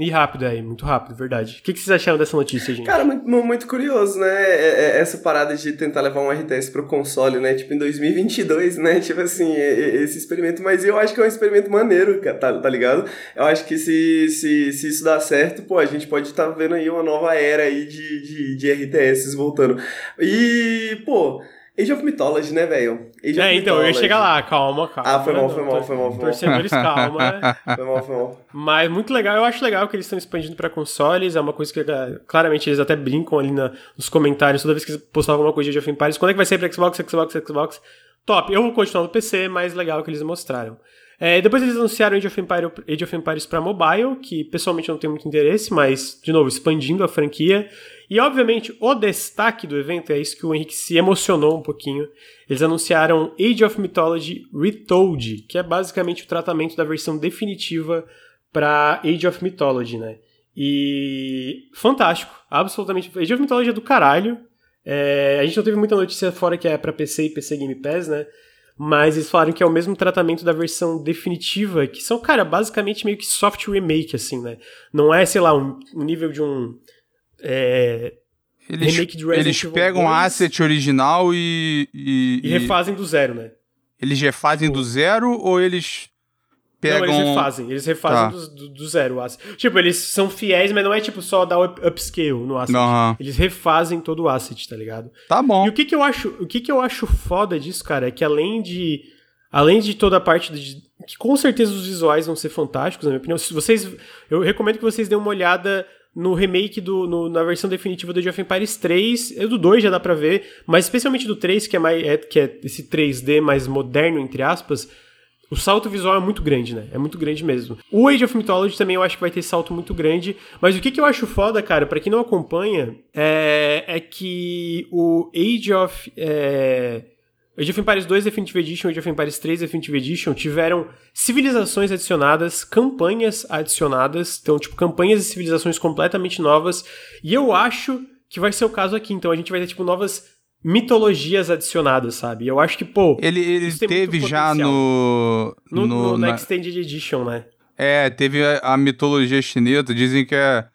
E rápido aí, muito rápido, verdade. O que, que vocês acharam dessa notícia, gente? Cara, muito, muito curioso, né? É- é- Essa parada de tentar levar um RTS pro console, né? Tipo, em 2022, né? Tipo assim, é- é- esse experimento. Mas eu acho que é um experimento maneiro, tá, tá ligado? Eu acho que se, se, se isso dar certo, pô, a gente pode estar vendo aí uma nova era aí de, de, de RTS voltando. E, pô, Age of Mythology, né, velho? É, então, eu ia Mythology. chegar lá, calma, calma. Ah, foi mal, foi mal, foi mal, foi mal. Torcedores, calma. Foi mal, foi mal. Mas muito legal, eu acho legal que eles estão expandindo pra consoles, é uma coisa que claramente eles até brincam ali na- nos comentários toda vez que eles postavam alguma coisa de Age of Empires. Quando é que vai sair pra Xbox, Xbox, Xbox? Top, eu vou continuar no PC, mas legal que eles mostraram. É, depois eles anunciaram Age of, Empire, Age of Empires pra mobile, que pessoalmente eu não tenho muito interesse, mas, de novo, expandindo a franquia. E, obviamente, o destaque do evento, é isso que o Henrique se emocionou um pouquinho. Eles anunciaram Age of Mythology Retold, que é basicamente o tratamento da versão definitiva para Age of Mythology, né? E fantástico, absolutamente. Age of Mythology é do caralho. É, a gente não teve muita notícia fora que é para PC e PC Game Pass, né? Mas eles falaram que é o mesmo tratamento da versão definitiva, que são, cara, basicamente meio que soft remake, assim, né? Não é, sei lá, um, um nível de um. É, Eles, Remake de Resident eles Evil pegam o 2. asset original e, e, e e refazem do zero, né? eles refazem do zero ou eles pegam... Não, eles refazem. Eles refazem Tá. do, do, zero o asset. Tipo, eles são fiéis, mas não é tipo só dar up, upscale no asset. Aham. Eles refazem todo o asset, tá ligado? Tá bom. E o que que eu acho, o que que eu acho foda disso, cara, é que além de além de toda a parte de que com certeza os visuais vão ser fantásticos, na minha opinião. Se vocês eu recomendo que vocês dêem uma olhada no remake do no- na versão definitiva do Age of Empires 3, é do 2 já dá pra ver, mas especialmente do 3, que é mais é, que é esse 3D mais moderno entre aspas. O salto visual é muito grande, né? É muito grande mesmo. O Age of Mythology também eu acho que vai ter salto muito grande. Mas o que, que eu acho foda, cara, pra quem não acompanha, é, é que o Age of. É, Age of Empires 2 Definitive Edition e Age of Empires 3 Definitive Edition tiveram civilizações adicionadas, campanhas adicionadas, então, tipo, campanhas e civilizações completamente novas. E eu acho que vai ser o caso aqui. Então a gente vai ter, tipo, novas mitologias adicionadas, sabe? Eu acho que, pô. Ele, ele teve já potencial. no... No, no, na- Extended Edition, né? É, teve a, a mitologia chinesa, dizem que é,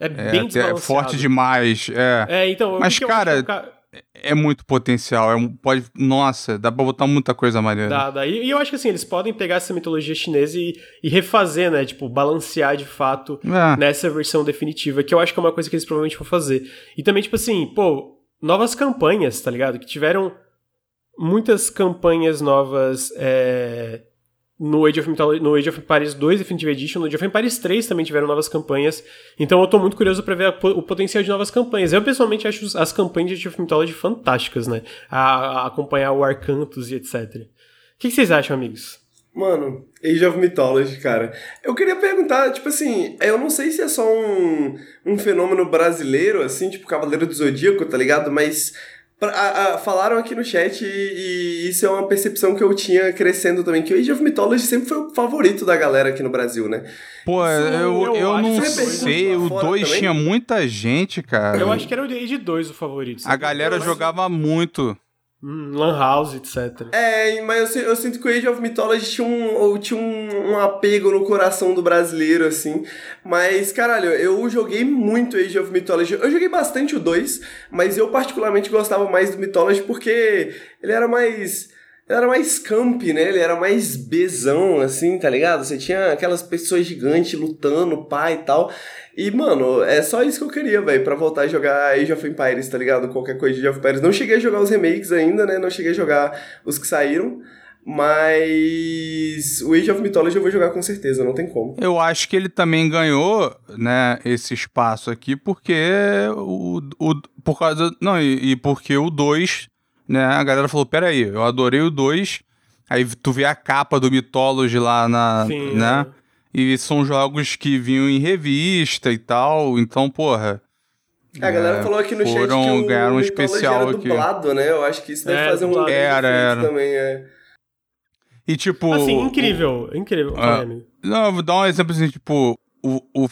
É, é, bem até desbalanceado. forte demais. É, É, então, Mas, cara, que é é muito potencial. É um, pode, nossa, dá pra botar muita coisa maneira. Dá, dá. E, e eu acho que assim, eles podem pegar essa mitologia chinesa e, e refazer, né? Tipo, balancear de fato É. nessa versão definitiva, que eu acho que é uma coisa que eles provavelmente vão fazer. E também, tipo assim, pô, novas campanhas, tá ligado? Que tiveram muitas campanhas novas é, no, Age of Mythology, no Age of Empires 2 Definitive Edition, no Age of Empires 3 também tiveram novas campanhas. Então eu tô muito curioso pra ver a o potencial de novas campanhas. Eu pessoalmente acho as campanhas de Age of Mythology fantásticas, né? A, a acompanhar o Arcantus e etc. O que, que vocês acham, amigos? Mano, Age of Mythology, cara. Eu queria perguntar, tipo assim, eu não sei se é só um, um fenômeno brasileiro, assim, tipo Cavaleiro do Zodíaco, tá ligado? Mas pra- a- a- falaram aqui no chat e, e isso é uma percepção que eu tinha crescendo também, que o Age of Mythology sempre foi o favorito da galera aqui no Brasil, né? Pô, eu, eu eu não sei. O fora 2 também. tinha muita gente, cara. Eu acho que era o Age 2 o favorito. A galera jogava muito. Hum, Lan House, etc. É, mas eu, eu sinto que o Age of Mythology tinha, um, tinha um, um apego no coração do brasileiro, assim. Mas, caralho, eu joguei muito Age of Mythology. Eu joguei bastante o 2, mas eu particularmente gostava mais do Mythology porque ele era mais. Era mais camp, né? Ele era mais bezão, assim, tá ligado? Você tinha aquelas pessoas gigantes lutando, pá e tal. E, mano, é só isso que eu queria, velho, pra voltar a jogar Age of Empires, tá ligado? Qualquer coisa de Age of Empires. Não cheguei a jogar os remakes ainda, né? Não cheguei a jogar os que saíram. Mas o Age of Mythology eu vou jogar com certeza, não tem como. Eu acho que ele também ganhou, né, esse espaço aqui porque o, o por causa não e, e porque o 2, né, a galera falou, pera aí, eu adorei o 2, aí tu vê a capa do Mythology lá na, Sim, né, é. e são jogos que vinham em revista e tal, então, porra, A galera É, falou aqui no chat foram- que o ganharam um especial era aqui. dublado, né? Eu acho que isso deve É, fazer um grande Era, era. também, é. e tipo... Assim, o- incrível, incrível. Ah. Não, eu vou dar um exemplo assim, tipo, o, o,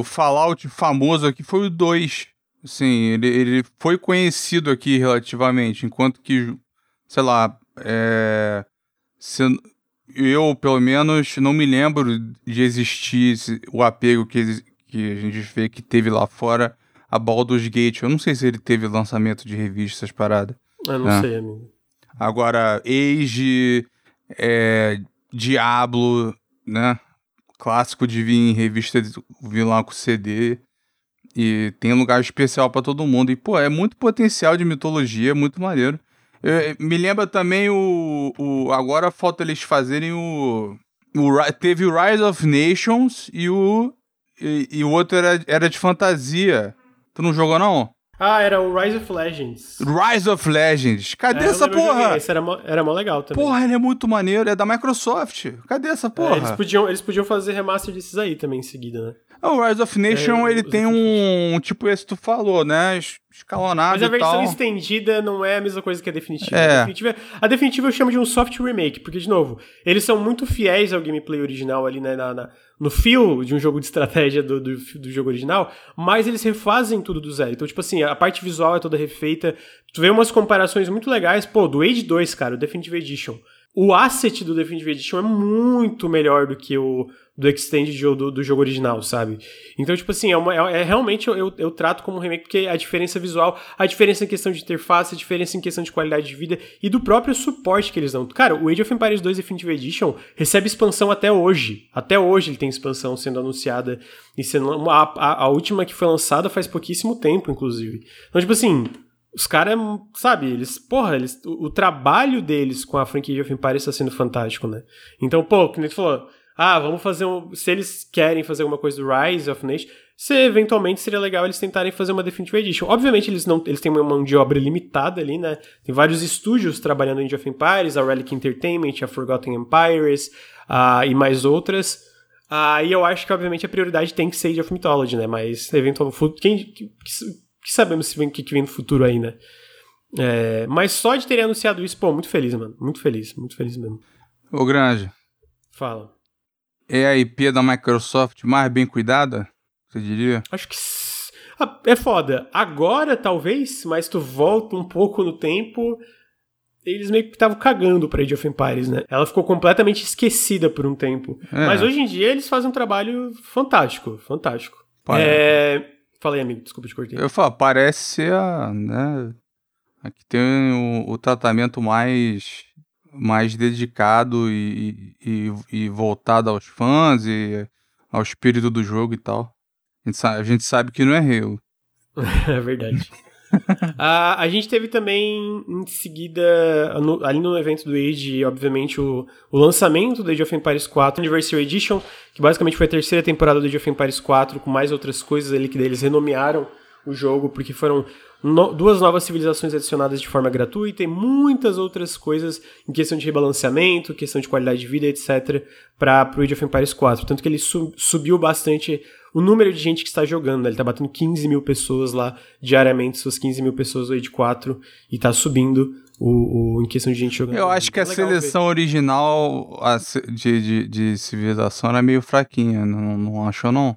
o Fallout famoso aqui foi o 2. Assim, ele, ele foi conhecido aqui relativamente, enquanto que, sei lá, é, se, eu, pelo menos, não me lembro de existir o apego que, que a gente vê que teve lá fora a Baldur's Gate. Eu não sei se ele teve lançamento de revista, essas paradas. Eu não É. sei, amigo. Agora, Age, é, Diablo, né? Clássico de vir em revista, vir lá com CD. E tem lugar especial pra todo mundo. E, pô, é muito potencial de mitologia, é muito maneiro. Eu- me lembra também o, o. Agora falta eles fazerem o. o teve o Rise of Nations e o. E, e o outro era, era de fantasia. Tu não jogou, não? Ah, era o Rise of Legends. Rise of Legends. Cadê É, essa porra? Esse era mó, era mó legal também. Porra, ele é muito maneiro, é da Microsoft. Cadê essa É, porra? eles, podiam, eles podiam fazer remaster desses aí também em seguida, né? Ah, O Rise of Nation, É, ele tem um, tipo esse que tu falou, né? Es- Escalonado Mas a versão estendida não é a mesma coisa que a definitiva. É. A, definitiva. a definitiva eu chamo de um soft remake, porque, de novo, eles são muito fiéis ao gameplay original ali, né, na, na- no feel de um jogo de estratégia do, do, do jogo original, mas eles refazem tudo do zero. Então, tipo assim, a parte visual é toda refeita. Tu vê umas comparações muito legais. Pô, do Age 2, cara, o Definitive Edition. O asset do Definitive Edition é muito melhor do que o do Extended do, do, do jogo original, sabe? Então, tipo assim, é, uma, é, é realmente eu, eu, eu trato como um remake porque a diferença visual, a diferença em questão de interface, a diferença em questão de qualidade de vida e do próprio suporte que eles dão. Cara, o Age of Empires 2 Definitive Edition recebe expansão até hoje. Até hoje ele tem expansão sendo anunciada e sendo a, a, a última que foi lançada faz pouquíssimo tempo, inclusive. Então, tipo assim, os caras, sabe, eles, porra, eles, o, o trabalho deles com a franquia Age of Empires está sendo fantástico, né? Então, pô, nem tu falou, ah, vamos fazer um. Se eles querem fazer alguma coisa do Rise of Nation, se eventualmente seria legal eles tentarem fazer uma Definitive Edition. Obviamente, eles não eles têm uma mão de obra limitada ali, né? Tem vários estúdios trabalhando em Age of Empires, a Relic Entertainment, a Forgotten Empires ah, e mais outras. Ah, e eu acho que, obviamente, a prioridade tem que ser Age of Mythology, né? Mas, eventualmente, quem, que, sabemos se vem, o que, que vem no futuro aí, né? É, mas só de terem anunciado isso, pô, muito feliz, mano. Muito feliz, muito feliz mesmo. Ô, Grande, Fala. é a IP da Microsoft mais bem cuidada? Você diria? Acho que. É foda. Agora, talvez, mas tu volta um pouco no tempo. Eles meio que estavam cagando pra Age of Empires, né? Ela ficou completamente esquecida por um tempo. É. Mas hoje em dia eles fazem um trabalho fantástico. Fantástico. É... Falei, amigo, desculpa te cortei. Eu falo, parece ser a, né, a que tem o, o tratamento mais, mais dedicado e, e, e voltado aos fãs e ao espírito do jogo e tal. A gente, sa- a gente sabe que não é Halo. É verdade. Ah, a gente teve também, em seguida, no- ali no evento do Age, obviamente, o, o lançamento do Age of Empires 4 Anniversary Edition, que basicamente foi a terceira temporada do Age of Empires 4, com mais outras coisas ali que eles renomearam o jogo, porque foram no- duas novas civilizações adicionadas de forma gratuita e muitas outras coisas em questão de rebalanceamento, questão de qualidade de vida, etc., para o Age of Empires 4. Tanto que ele su- subiu bastante o número de gente que está jogando, né? Ele tá batendo 15 mil pessoas lá diariamente, suas 15 mil pessoas do Age 4, e tá subindo o, o- em questão de gente jogando. Eu acho que a É ver. seleção original a de, de, de civilização era meio fraquinha, não, não achou não?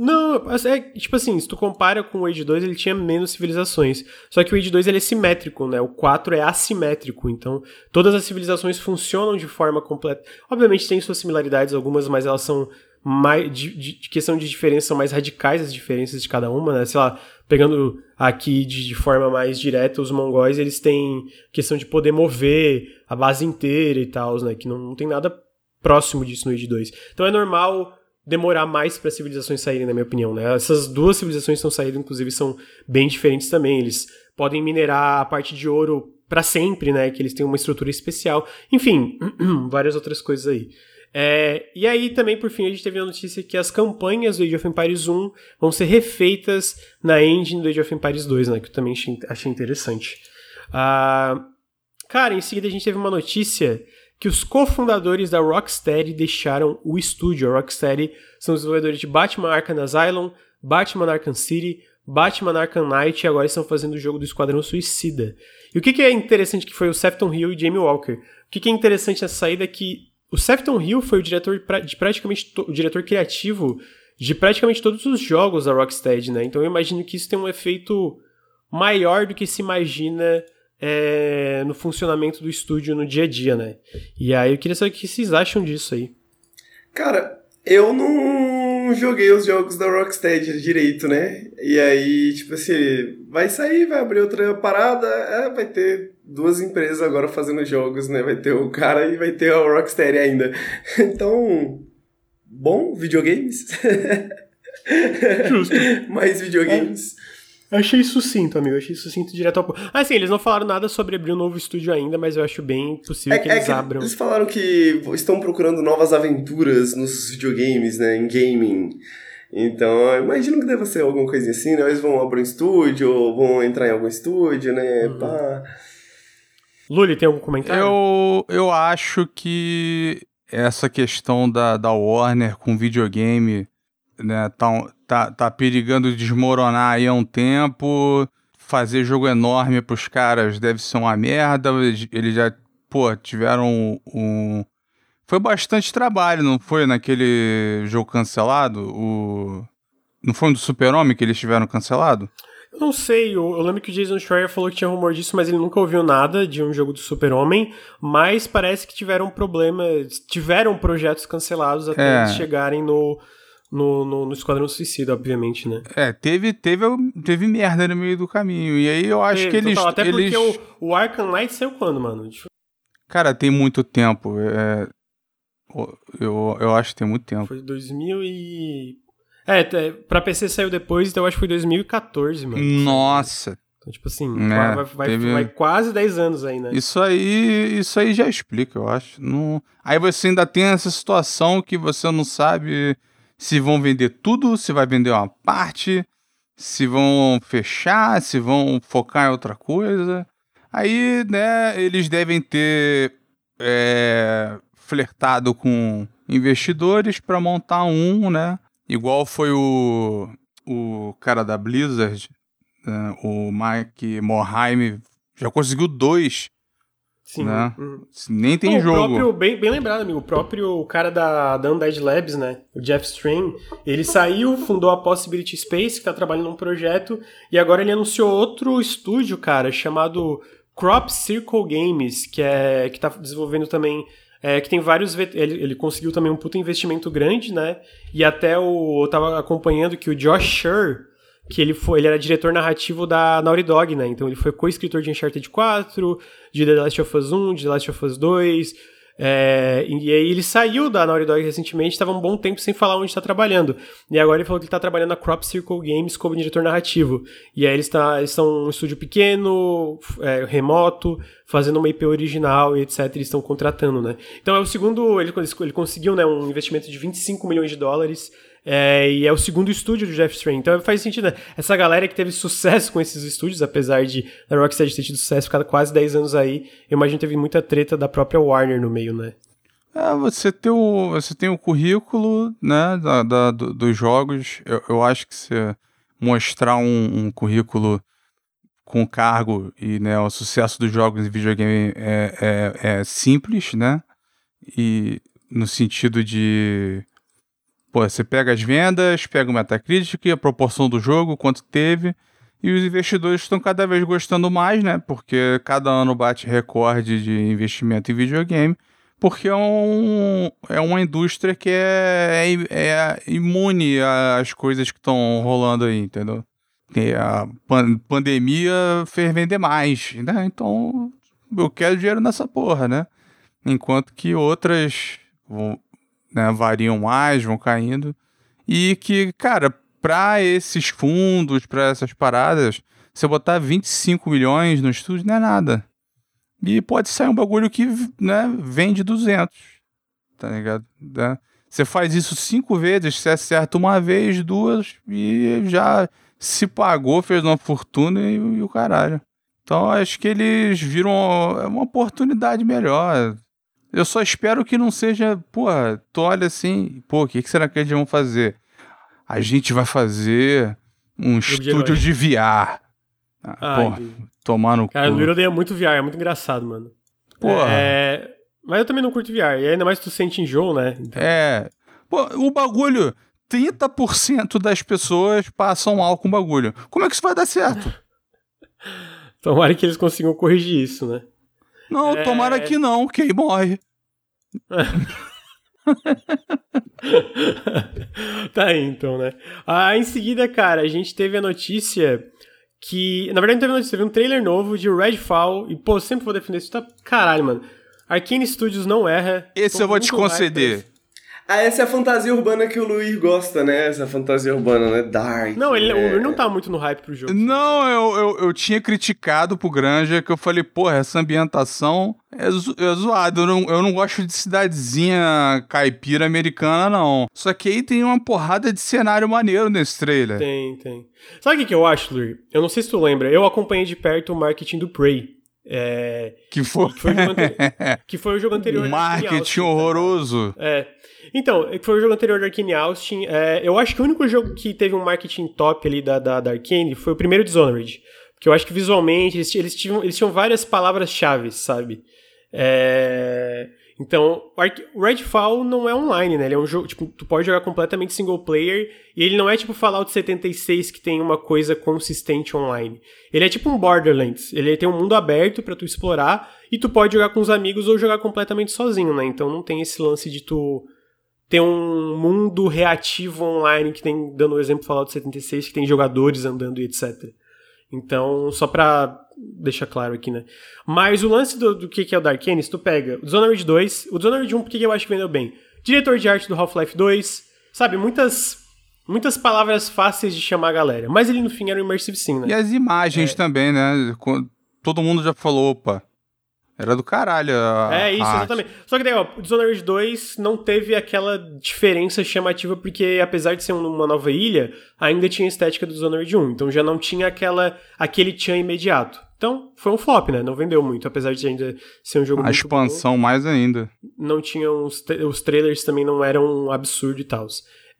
Não, é, tipo assim, se tu compara com o Age 2, ele tinha menos civilizações. Só que o Age 2 ele é simétrico, né? O 4 é assimétrico, então todas as civilizações funcionam de forma completa. Obviamente tem suas similaridades algumas, mas elas são mais de, de- questão de diferença são mais radicais as diferenças de cada uma, né? Sei lá, pegando aqui de, de forma mais direta, os mongóis, eles têm questão de poder mover a base inteira e tal, né? Que não, não tem nada próximo disso no Age 2. Então é normal demorar mais para civilizações saírem, na minha opinião, né? Essas duas civilizações estão saindo, inclusive, são bem diferentes também. Eles podem minerar a parte de ouro para sempre, né? Que eles têm uma estrutura especial. Enfim, várias outras coisas aí. É, e aí também, por fim, a gente teve a notícia que as campanhas do Age of Empires 1 vão ser refeitas na engine do Age of Empires 2, né? Que eu também achei, interessante. Ah, cara, em seguida a gente teve uma notícia que os cofundadores da Rocksteady deixaram o estúdio. A Rocksteady são os desenvolvedores de Batman Arkham Asylum, Batman Arkham City, Batman Arkham Knight e agora estão fazendo o jogo do Esquadrão Suicida. E o que, que é interessante que foi o Sefton Hill e Jamie Walker. O que, que é interessante nessa saída é que o Sefton Hill foi o diretor de praticamente o diretor criativo de praticamente todos os jogos da Rocksteady, né? Então eu imagino que isso tem um efeito maior do que se imagina é, no funcionamento do estúdio no dia a dia, né? E aí eu queria saber o que vocês acham disso aí. Cara, eu não joguei os jogos da Rocksteady direito, né? E aí, tipo assim, vai sair, vai abrir outra parada, é, vai ter duas empresas agora fazendo jogos, né? Vai ter o cara e vai ter a Rocksteady ainda. Então, bom, videogames. Justo. Mais videogames. É. Achei sucinto, amigo. Achei sucinto direto ao ponto. Ah, sim, eles não falaram nada sobre abrir um novo estúdio ainda, mas eu acho bem possível é, que eles é que abram. Eles falaram que estão procurando novas aventuras nos videogames, né? Em gaming. Então, eu imagino que deva ser alguma coisa assim, né? Eles vão abrir um estúdio, ou vão entrar em algum estúdio, né? Uhum. Pá. Luli, tem algum comentário? Eu, eu acho que essa questão da, da Warner com videogame né, tá, tá, tá perigando desmoronar aí há um tempo. Fazer jogo enorme pros caras deve ser uma merda. Eles já, pô, tiveram um. Foi bastante trabalho, não foi? Naquele jogo cancelado? O. Não foi um do Super-Homem que eles tiveram cancelado? Eu não sei, eu, eu, lembro que o Jason Schreier falou que tinha rumor disso, mas ele nunca ouviu nada de um jogo do Super-Homem. Mas parece que tiveram problemas, tiveram projetos cancelados até é. eles chegarem no, no, no, no Esquadrão Suicida, obviamente, né? É, teve, teve, teve merda no meio do caminho. E aí eu acho teve, que eles. Total. Até eles... porque o, o Arkham Knight saiu quando, mano? Cara, tem muito tempo. É... Eu, eu acho que tem muito tempo. Foi 2000 e. É, pra PC saiu depois, então eu acho que foi 2014, mano. Nossa. Então, tipo assim, é, vai, vai, teve... vai, quase 10 anos aí, né? Isso aí, isso aí já explica, eu acho. Não... Aí você ainda tem essa situação que você não sabe se vão vender tudo, se vai vender uma parte, se vão fechar, se vão focar em outra coisa. Aí, né, eles devem ter é, flertado com investidores para montar um, né? Igual foi o, o cara da Blizzard, né, o Mike Morheim, já conseguiu dois Sim. Né? Uhum. Nem tem jogo. O próprio, bem, bem lembrado, amigo, o próprio cara da, da Undead Labs, né? O Jeff Strain, ele saiu, fundou a Possibility Space, que tá trabalhando num projeto, e agora ele anunciou outro estúdio, cara, chamado Crop Circle Games, que é que tá desenvolvendo também é, que tem vários. Ele, ele conseguiu também um puta investimento grande, né? E até o. Eu tava acompanhando que o Josh Scher, que ele foi, ele era diretor narrativo da Naughty Dog, né? Então ele foi co-escritor de Uncharted 4, de The Last of Us 1, de The Last of Us 2. É, e aí ele saiu da Naughty Dog recentemente, estava um bom tempo sem falar onde está trabalhando. E agora ele falou que ele está trabalhando na Crop Circle Games como diretor narrativo. E aí eles, tá, eles um estúdio pequeno, é, remoto, fazendo uma IP original e etc. Eles estão contratando, né? Então é o segundo, ele, ele conseguiu né, um investimento de 25 milhões de dólares é, e é o segundo estúdio do Jeff Strain. Então faz sentido, né? Essa galera que teve sucesso com esses estúdios, apesar de a Rocksteady ter tido sucesso, ficado quase 10 anos aí, eu imagino que teve muita treta da própria Warner no meio, né? É, você tem o, você tem o currículo, né, da, da do, dos jogos. Eu, eu, acho que você mostrar um, um, currículo com cargo e né, o sucesso dos jogos em videogame é, é, é simples, né? E no sentido de Pô, você pega as vendas, pega o Metacritic, a proporção do jogo, quanto teve, e os investidores estão cada vez gostando mais, né? Porque cada ano bate recorde de investimento em videogame, porque é, um, é uma indústria que é, é, é imune às coisas que estão rolando aí, entendeu? E a pan pandemia fez vender mais, né? Então eu quero dinheiro nessa porra, né? Enquanto que outras né, variam mais, vão caindo. E que, cara, para esses fundos, para essas paradas, você botar 25 milhões no estúdio não é nada. E pode sair um bagulho que né, vende 200. Tá ligado? Né? Você faz isso cinco vezes, você acerta uma vez, duas, e já se pagou, fez uma fortuna e, e o caralho. Então acho que eles viram uma oportunidade melhor. Eu só espero que não seja, porra, tu olha assim, pô, o que, que, será que eles vão fazer? A gente vai fazer um estúdio de VR. Ah, porra, tomar no Cara, o Liro odeia muito VR, é muito engraçado, mano. Porra. É... Mas eu também não curto VR, e ainda mais tu sente enjoo, né? Então... É. Pô, o bagulho, 30% das pessoas passam mal com o bagulho. Como é que isso vai dar certo? Tomara que eles consigam corrigir isso, né? Não, É. tomara que não, que aí morre. tá aí, então, né? Ah, em seguida, cara, a gente teve a notícia que. Na verdade, não teve notícia, teve um trailer novo de Redfall. E, pô, sempre vou defender isso. Tá caralho, mano. Arcane Studios não erra. Esse eu vou te conceder. Ah, essa é a fantasia urbana que o Luiz gosta, né? Essa fantasia urbana, né? Dark. Não, ele, né? Luiz não tá muito no hype pro jogo. Não, eu, eu, eu tinha criticado pro Granja que eu falei, porra, essa ambientação é, zo é zoada. Eu não, eu não gosto de cidadezinha caipira americana, não. Só que aí tem uma porrada de cenário maneiro nesse trailer. Tem, tem. Sabe o que, que eu acho, Luiz? Eu não sei se tu lembra. Eu acompanhei de perto o marketing do Prey. É, Que foi, que, foi o jogo ante- que foi o jogo anterior. um marketing tá horroroso. É. Então, que foi o jogo anterior da Arkane Austin. É, eu acho que o único jogo que teve um marketing top ali da, da, da Arkane foi o primeiro Dishonored. Porque eu acho que visualmente eles, eles, tinham, eles tinham várias palavras-chave, sabe? É, Então, o Redfall não é online, né? Ele é um jogo, tipo, tu pode jogar completamente single player e ele não é tipo Fallout 76 que tem uma coisa consistente online. Ele é tipo um Borderlands. Ele tem um mundo aberto pra tu explorar e tu pode jogar com os amigos ou jogar completamente sozinho, né? Então não tem esse lance de tu ter um mundo reativo online que tem, dando o exemplo Fallout 76, que tem jogadores andando e etc. Então, só pra deixar claro aqui, né? Mas o lance do, do que que é o Dark se tu pega o Dishonored 2, o Dishonored 1, por que eu acho que vendeu bem? Diretor de arte do Half-Life 2, sabe? Muitas, muitas palavras fáceis de chamar a galera. Mas ele, no fim, era um Immersive Sim, né? E as imagens também, né? Todo mundo já falou, opa, era do caralho. a- É isso, arte. exatamente. Só que daí, ó, o Dishonored 2 não teve aquela diferença chamativa, porque apesar de ser um- uma nova ilha, ainda tinha a estética do Dishonored 1. Então já não tinha aquela, aquele tchan imediato. Então, foi um flop, né? Não vendeu muito, apesar de ainda ser um jogo A expansão mais ainda. bom, não tinham os, os trailers também não eram um absurdo e tal.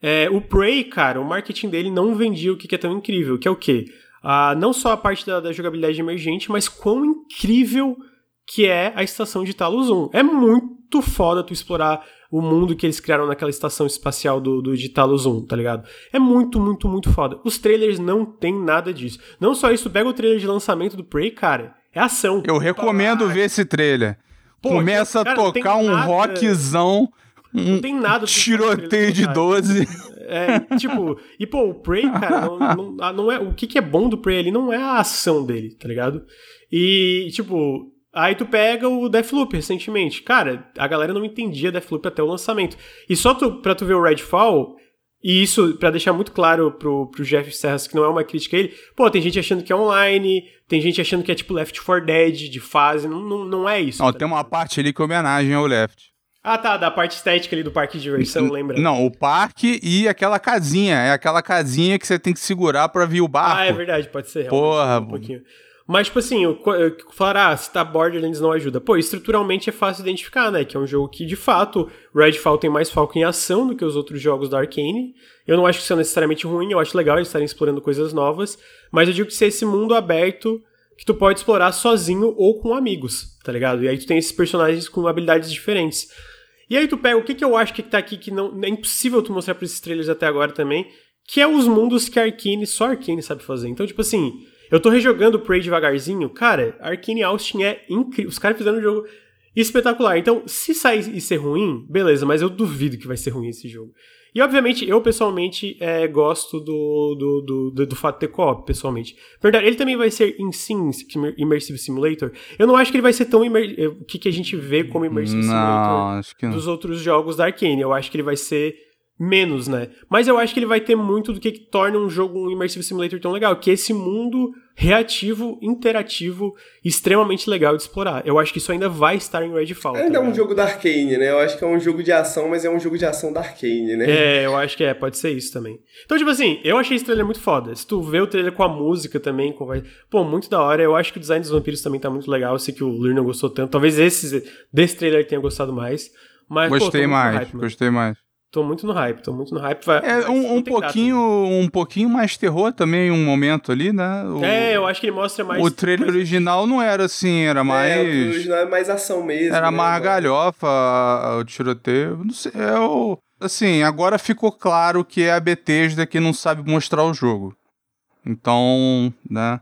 É, o Prey, cara, o marketing dele não vendia o que que é tão incrível, que é o quê? Ah, não só a parte da, da jogabilidade emergente, mas quão incrível que é a estação de Talos 1. É muito foda tu explorar o mundo que eles criaram naquela estação espacial do, do de Talos 1, tá ligado? É muito, muito, muito foda. Os trailers não tem nada disso. Não só isso, pega o trailer de lançamento do Prey, cara, é ação. Eu recomendo ver esse trailer. Pô, Começa cara, a tocar um nada- rockzão, um Não tem nada. do tiroteio de cara. 12. É, tipo, e pô, o Prey, cara, não, não, ah, não é, o que, que é bom do Prey ali não é a ação dele, tá ligado? E, tipo, aí tu pega o Deathloop recentemente. Cara, a galera não entendia Deathloop até o lançamento. E só tu, pra tu ver o Redfall, e isso pra deixar muito claro pro, pro Jeff Serras que não é uma crítica a ele, pô, tem gente achando que é online, tem gente achando que é tipo Left 4 Dead, de fase, não, não, não é isso. Não, tá tem uma parte ali que é homenagem ao Left. Ah, tá, da parte estética ali do parque de diversão, lembra? Não, o parque e aquela casinha. É aquela casinha que você tem que segurar pra vir o barco. Ah, é verdade, pode ser. Porra, um pouquinho. Mas, tipo assim, falar, ah, se tá Borderlands não ajuda. Pô, estruturalmente é fácil identificar, né? Que é um jogo que, de fato, Redfall tem mais foco em ação do que os outros jogos da Arkane. Eu não acho que isso é necessariamente ruim, eu acho legal eles estarem explorando coisas novas. Mas eu digo que se é esse mundo aberto que tu pode explorar sozinho ou com amigos, tá ligado? E aí tu tem esses personagens com habilidades diferentes. E aí tu pega o que, que eu acho que tá aqui que não é impossível tu mostrar pra esses trailers até agora também, que é os mundos que a Arkane, só a Arkane sabe fazer. Então, tipo assim, eu tô rejogando o Prey devagarzinho, cara, Arkane Austin é incrível. Os caras fizeram um jogo espetacular. Então, se sair e ser ruim, beleza, mas eu duvido que vai ser ruim esse jogo. E, obviamente, eu pessoalmente é, gosto do, do, do, do, do fato de ter co-op, pessoalmente. Verdade, ele também vai ser em sim Immersive Simulator. Eu não acho que ele vai ser tão eh, o que, que a gente vê como Immersive Simulator Não, não. dos outros jogos da Arkane. Eu acho que ele vai ser menos, né? Mas eu acho que ele vai ter muito do que, que torna um jogo um Immersive Simulator tão legal, que é esse mundo reativo, interativo, extremamente legal de explorar. Eu acho que isso ainda vai estar em Redfall. tá Ainda é um jogo da Arkane, né? Eu acho que é um jogo de ação, mas é um jogo de ação da Arkane, né? É, eu acho que é, pode ser isso também. Então, tipo assim, eu achei esse trailer muito foda. Se tu vê o trailer com a música também, com... pô, muito da hora. Eu acho que o design dos vampiros também tá muito legal. Eu sei que o Lur não gostou tanto. Talvez esse, desse trailer tenha gostado mais. Mas, pô, Gostei no mais, hype, gostei mais. Tô muito no hype, tô muito no hype. Vai, É um, um pouquinho, um pouquinho mais terror também, um momento ali, né? O, É, eu acho que ele mostra mais. o trailer mais- original não era assim, era É, o mais. original é mais ação mesmo. Era né, mais galhofa a- o tiroteio. Não sei, é o. Assim, agora ficou claro que é a Bethesda que não sabe mostrar o jogo. Então, né?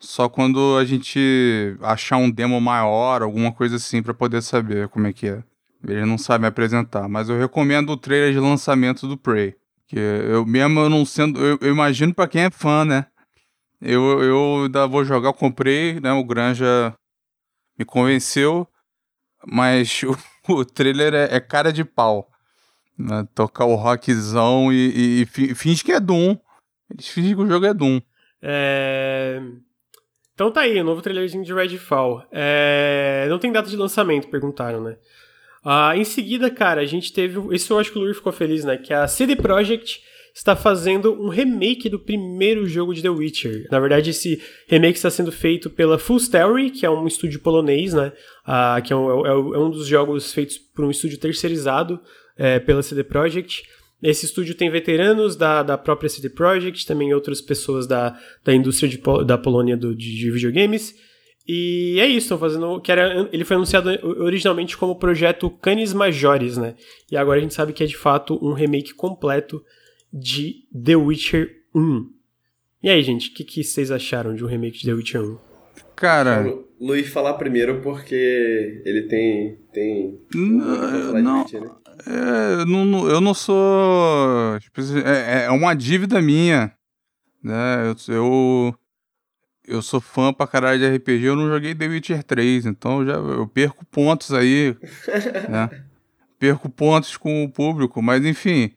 só quando a gente achar um demo maior, alguma coisa assim, para poder saber como é que é. Eles não sabem apresentar, mas eu recomendo o trailer de lançamento do Prey. Que eu mesmo não sendo. Eu, eu imagino para quem é fã, né? Eu, eu ainda vou jogar, comprei, né? O Granja me convenceu, mas o, o trailer é, é, cara de pau. Né? Tocar o rockzão e, e, e finge que é Doom. Eles fingem que o jogo é Doom. É... Então tá aí, o novo trailerzinho de Redfall. É... Não tem data de lançamento, perguntaram, né? Ah, em seguida, cara, a gente teve. Isso eu acho que o Luiz ficou feliz, né? Que a CD Projekt está fazendo um remake do primeiro jogo de The Witcher. Na verdade, esse remake está sendo feito pela Full Story, que é um estúdio polonês, né? Ah, que é um, é, é um, dos jogos feitos por um estúdio terceirizado é, pela CD Projekt. Esse estúdio tem veteranos da, da própria CD Projekt, também outras pessoas da, da indústria de, da Polônia do, de, de videogames. E é isso, estão fazendo. Que era, ele foi anunciado originalmente como projeto Canis Majores, né? E agora a gente sabe que é de fato um remake completo de The Witcher 1. E aí, gente, o que, que, vocês acharam de um remake de The Witcher 1? Cara. O Luiz falar primeiro porque ele tem. tem não, não, Witcher, né? é, não, eu não sou. Tipo, é, é uma dívida minha. Né? Eu, eu, eu sou fã pra caralho de RPG, eu não joguei The Witcher 3, então eu já eu perco pontos aí. né? Perco pontos com o público, mas enfim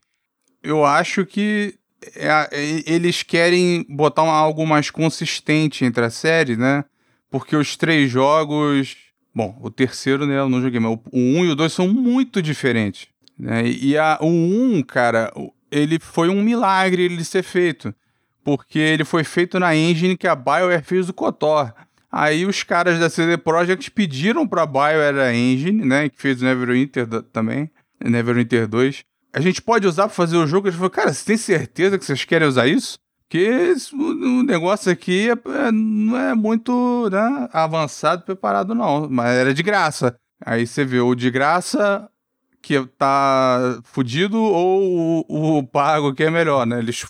eu acho que é, é, eles querem botar uma, algo mais consistente entre a série, né? Porque os três jogos. Bom, o terceiro, né? Eu não joguei, mas o 1 um e o 2 são muito diferentes. Né? E a, o 1, um, cara, ele foi um milagre ele ser feito. Porque ele foi feito na engine que a BioWare fez o KOTOR. Aí os caras da CD Projekt pediram pra BioWare a engine, né? Que fez o Neverwinter também. Neverwinter 2 a gente pode usar para fazer o jogo. Ele falou, cara, você tem certeza que vocês querem usar isso? Porque o negócio aqui é, é, não é muito né, avançado, preparado, não. Mas era de graça. Aí você vê o de graça que tá fudido ou o, o pago que é melhor, né? Eles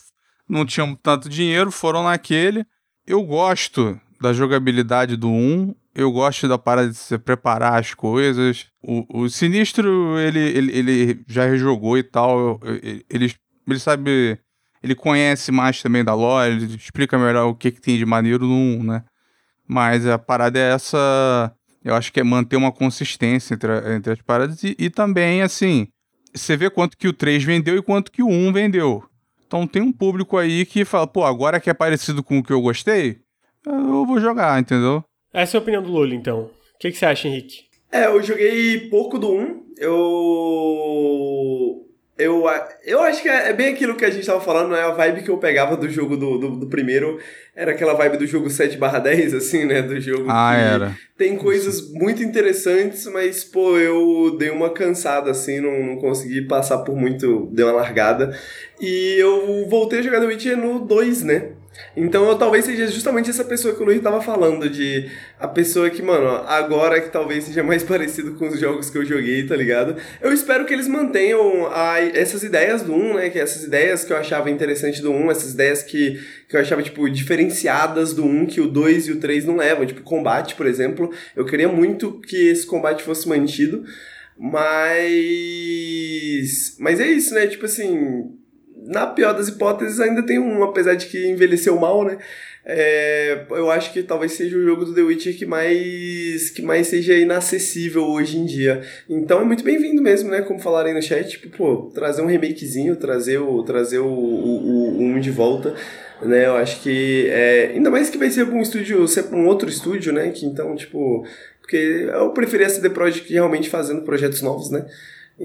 não tinham tanto dinheiro, foram naquele. Eu gosto da jogabilidade do 1 eu gosto da parada de se preparar as coisas. O, o Sinistro, ele, ele, ele já rejogou e tal. Ele, ele sabe. Ele conhece mais também da lore, ele explica melhor o que, que tem de maneiro no 1, né? Mas a parada é essa. Eu acho que é manter uma consistência entre, entre as paradas. E, e também, assim, você vê quanto que o 3 vendeu e quanto que o 1 vendeu. Então tem um público aí que fala, pô, agora que é parecido com o que eu gostei, eu vou jogar, entendeu? Essa é a opinião do Lula, então. O que, que você acha, Henrique? É, eu joguei pouco do 1. Eu. Eu, eu acho que é, é bem aquilo que a gente tava falando, né? A vibe que eu pegava do jogo do, do, do primeiro era aquela vibe do jogo 7 10, assim, né? Do jogo ah, era. tem coisas muito interessantes, mas, pô, eu dei uma cansada, assim, não, não consegui passar por muito, dei uma largada. E eu voltei a jogar The Witcher no 2, né? Então eu talvez seja justamente essa pessoa que o Luiz tava falando, de a pessoa que, mano, agora que talvez seja mais parecido com os jogos que eu joguei, tá ligado? Eu espero que eles mantenham a, essas ideias do 1, né? Que essas ideias que eu achava interessante do 1, essas ideias que, que eu achava, tipo, diferenciadas do 1, que o 2 e o 3 não levam. Tipo, combate, por exemplo. Eu queria muito que esse combate fosse mantido. Mas. Mas é isso, né? Tipo assim na pior das hipóteses, ainda tem um, apesar de que envelheceu mal, né? É, eu acho que talvez seja o jogo do The Witcher que mais, que mais seja inacessível hoje em dia. Então é muito bem-vindo mesmo, né? Como falaram aí no chat, tipo, pô, trazer um remakezinho, trazer o, trazer o, o, o um de volta. Né, eu acho que. É, ainda mais que vai ser um estúdio, ser um outro estúdio, né? Que então, tipo. Porque eu preferia a CD Projekt realmente fazendo projetos novos, né?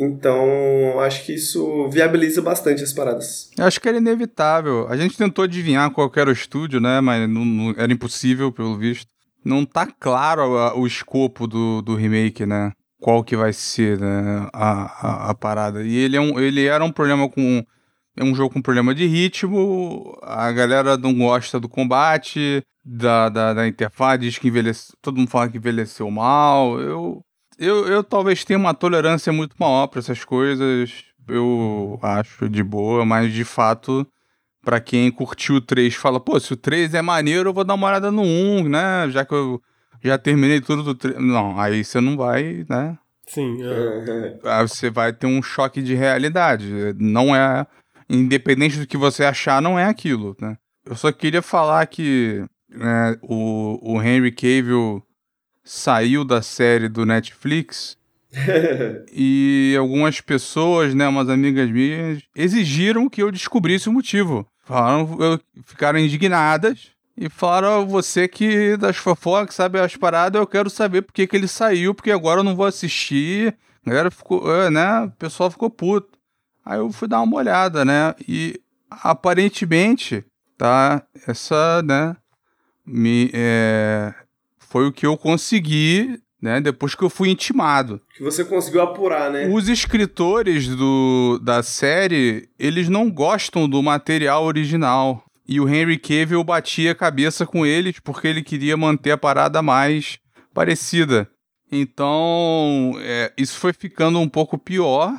Então, acho que isso viabiliza bastante as paradas. Acho que era inevitável. A gente tentou adivinhar qual era o estúdio, né? Mas não, não, era impossível, pelo visto. Não tá claro a, o escopo do, do remake, né? Qual que vai ser né? a, a, a, parada. E ele, é um, ele era um problema com. É um jogo com problema de ritmo. A galera não gosta do combate, da, da, da interface, diz que envelheceu. Todo mundo fala que envelheceu mal. Eu eu, eu talvez tenha uma tolerância muito maior para essas coisas. Eu acho de boa, mas de fato Pra quem curtiu o 3, fala, pô, se o 3 é maneiro, eu vou dar uma olhada no 1, né? Já que eu já terminei tudo do 3. Não, aí você não vai, né? Sim. É. Aí você vai ter um choque de realidade. Não é. Independente do que você achar, não é aquilo, né? Eu só queria falar que né, o, o Henry Cavill saiu da série do Netflix e algumas pessoas, né, umas amigas minhas, exigiram que eu descobrisse o motivo. Falaram, eu, ficaram indignadas e falaram: você que das fofocas, sabe as paradas, eu quero saber por que, que ele saiu, porque agora eu não vou assistir. A galera ficou, é, né? O pessoal ficou puto. Aí eu fui dar uma olhada, né? E aparentemente, tá? Essa, né? Me, é, foi o que eu consegui né? Depois que eu fui intimado. Que você conseguiu apurar, né? Os escritores do, da série, eles não gostam do material original. E o Henry Cavill batia a cabeça com eles porque ele queria manter a parada mais parecida. Então, é, isso foi ficando um pouco pior,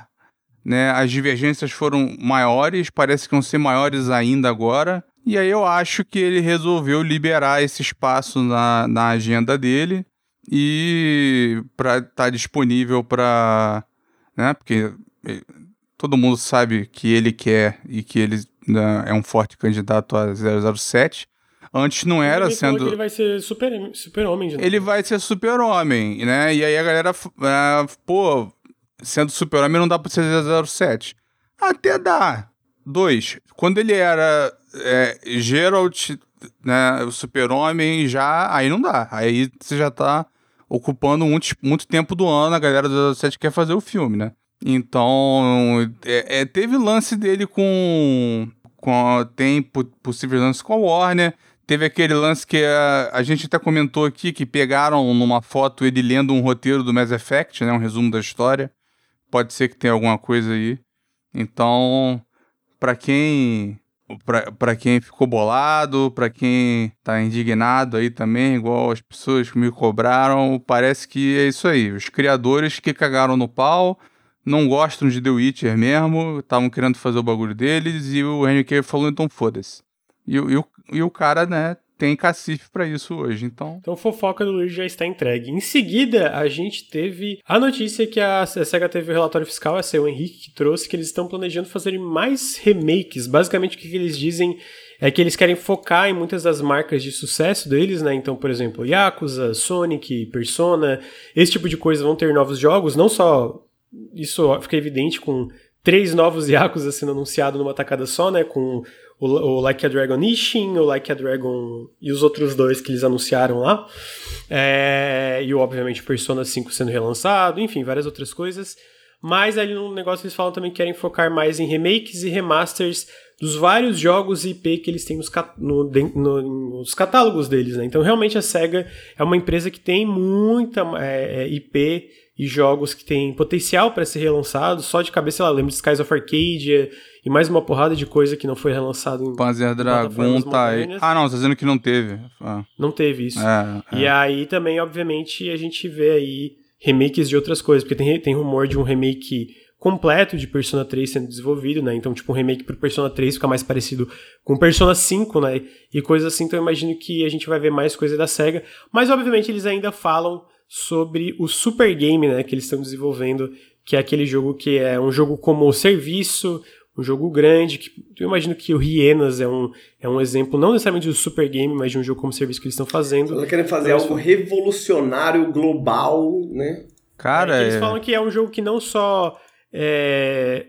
né? As divergências foram maiores, parece que vão ser maiores ainda agora. E aí eu acho que ele resolveu liberar esse espaço na, na agenda dele e para estar tá disponível para, né? Porque eh, todo mundo sabe que ele quer e que ele né, é um forte candidato a 007. Antes não era ele sendo. ele vai ser super, super homem. Ele vai ser super homem, né? E aí a galera, uh, pô, sendo super homem não dá pra ser 007. Até dá. Dois. Quando ele era é, Geralt, né, o super homem, já aí não dá. Aí você já tá ocupando muito, muito tempo do ano, a galera do 07 quer fazer o filme, né? Então, é, é, teve lance dele com. com tem possível lance com a Warner. Teve aquele lance que a, a gente até comentou aqui, que pegaram numa foto ele lendo um roteiro do Mass Effect, né? Um resumo da história. Pode ser que tenha alguma coisa aí. Então, para quem para quem ficou bolado, para quem tá indignado aí também, igual as pessoas que me cobraram, parece que é isso aí. Os criadores que cagaram no pau, não gostam de The Witcher mesmo, estavam querendo fazer o bagulho deles, e o Henry Cavill falou, então foda-se. E, e, e o cara, né, tem cacife para isso hoje, então. Então, fofoca do Luiz já está entregue. Em seguida, a gente teve a notícia que a SEGA teve o relatório fiscal, essa é o Henrique que trouxe, que eles estão planejando fazer mais remakes. Basicamente, o que eles dizem é que eles querem focar em muitas das marcas de sucesso deles, né? Então, por exemplo, Yakuza, Sonic, Persona, esse tipo de coisa vão ter novos jogos, não só isso fica evidente com três novos Yakuza sendo anunciados numa tacada só, né? Com o, o Like a Dragon Ishin, o Like a Dragon e os outros dois que eles anunciaram lá. É, e obviamente Persona 5 sendo relançado, enfim, várias outras coisas. Mas ali no negócio eles falam também que querem focar mais em remakes e remasters dos vários jogos IP que eles têm nos, no, no, nos catálogos deles, né? Então realmente a SEGA é uma empresa que tem muita é, é IP e jogos que têm potencial para ser relançados. Só de cabeça, ela lembra de Skies of Arcadia e mais uma porrada de coisa que não foi relançado em Panzer Dragon tá aí. Ah, não, tá dizendo que não teve. Ah. Não teve isso. É, é. E aí também, obviamente, a gente vê aí remakes de outras coisas, porque tem, tem rumor de um remake completo de Persona 3 sendo desenvolvido, né? Então, tipo, um remake pro Persona 3 fica mais parecido com Persona 5, né? E coisas assim, então eu imagino que a gente vai ver mais coisa da SEGA. Mas, obviamente, eles ainda falam sobre o Super Game, né, que eles estão desenvolvendo, que é aquele jogo que é um jogo como serviço, um jogo grande, que eu imagino que o Hienas é um, é um exemplo, não necessariamente do Super Game, mas de um jogo como serviço que eles estão fazendo. Eles querem fazer algo revolucionário, global, né? Cara, é, eles é... falam que é um jogo que não só é,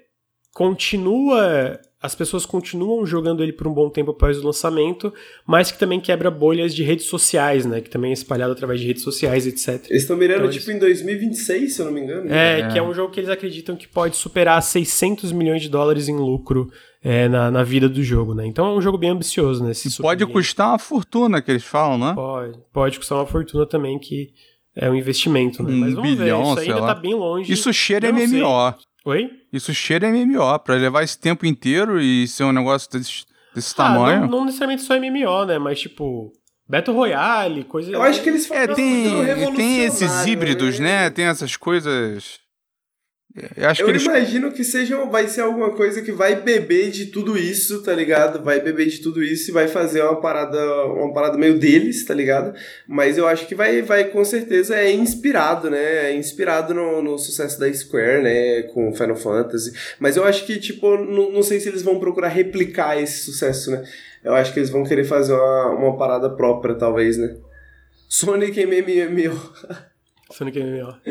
continua as pessoas continuam jogando ele por um bom tempo após o lançamento, mas que também quebra bolhas de redes sociais, né? Que também é espalhado através de redes sociais, etc. Eles estão mirando, então, tipo, eles... em 2026, se eu não me engano. É, é, que é um jogo que eles acreditam que pode superar 600 milhões de dólares em lucro é, na, na vida do jogo, né? Então é um jogo bem ambicioso, né? pode custar uma fortuna, que eles falam, né? Pode. Pode custar uma fortuna também, que é um investimento, né? Um Mas vamos bilhão, ver, isso ainda lá. tá bem longe. Isso cheira MMO. Sei. Oi? Isso cheira MMO, pra levar esse tempo inteiro e ser um negócio desse, desse ah, tamanho. Não, não, necessariamente só MMO, né? Mas tipo. Battle Royale, coisa. Eu acho que eles é, tem, tem esses híbridos, né? né? Tem essas coisas. Eu, eu eles... imagino que seja, vai ser alguma coisa que vai beber de tudo isso, tá ligado? Vai beber de tudo isso e vai fazer uma parada, uma parada meio deles, tá ligado? Mas eu acho que vai, vai com certeza é inspirado, né? É inspirado no, no sucesso da Square, né? Com Final Fantasy. Mas eu acho que, tipo, não, não sei se eles vão procurar replicar esse sucesso, né? Eu acho que eles vão querer fazer uma, uma parada própria, talvez, né? Sonic MMO. Sonic MMO.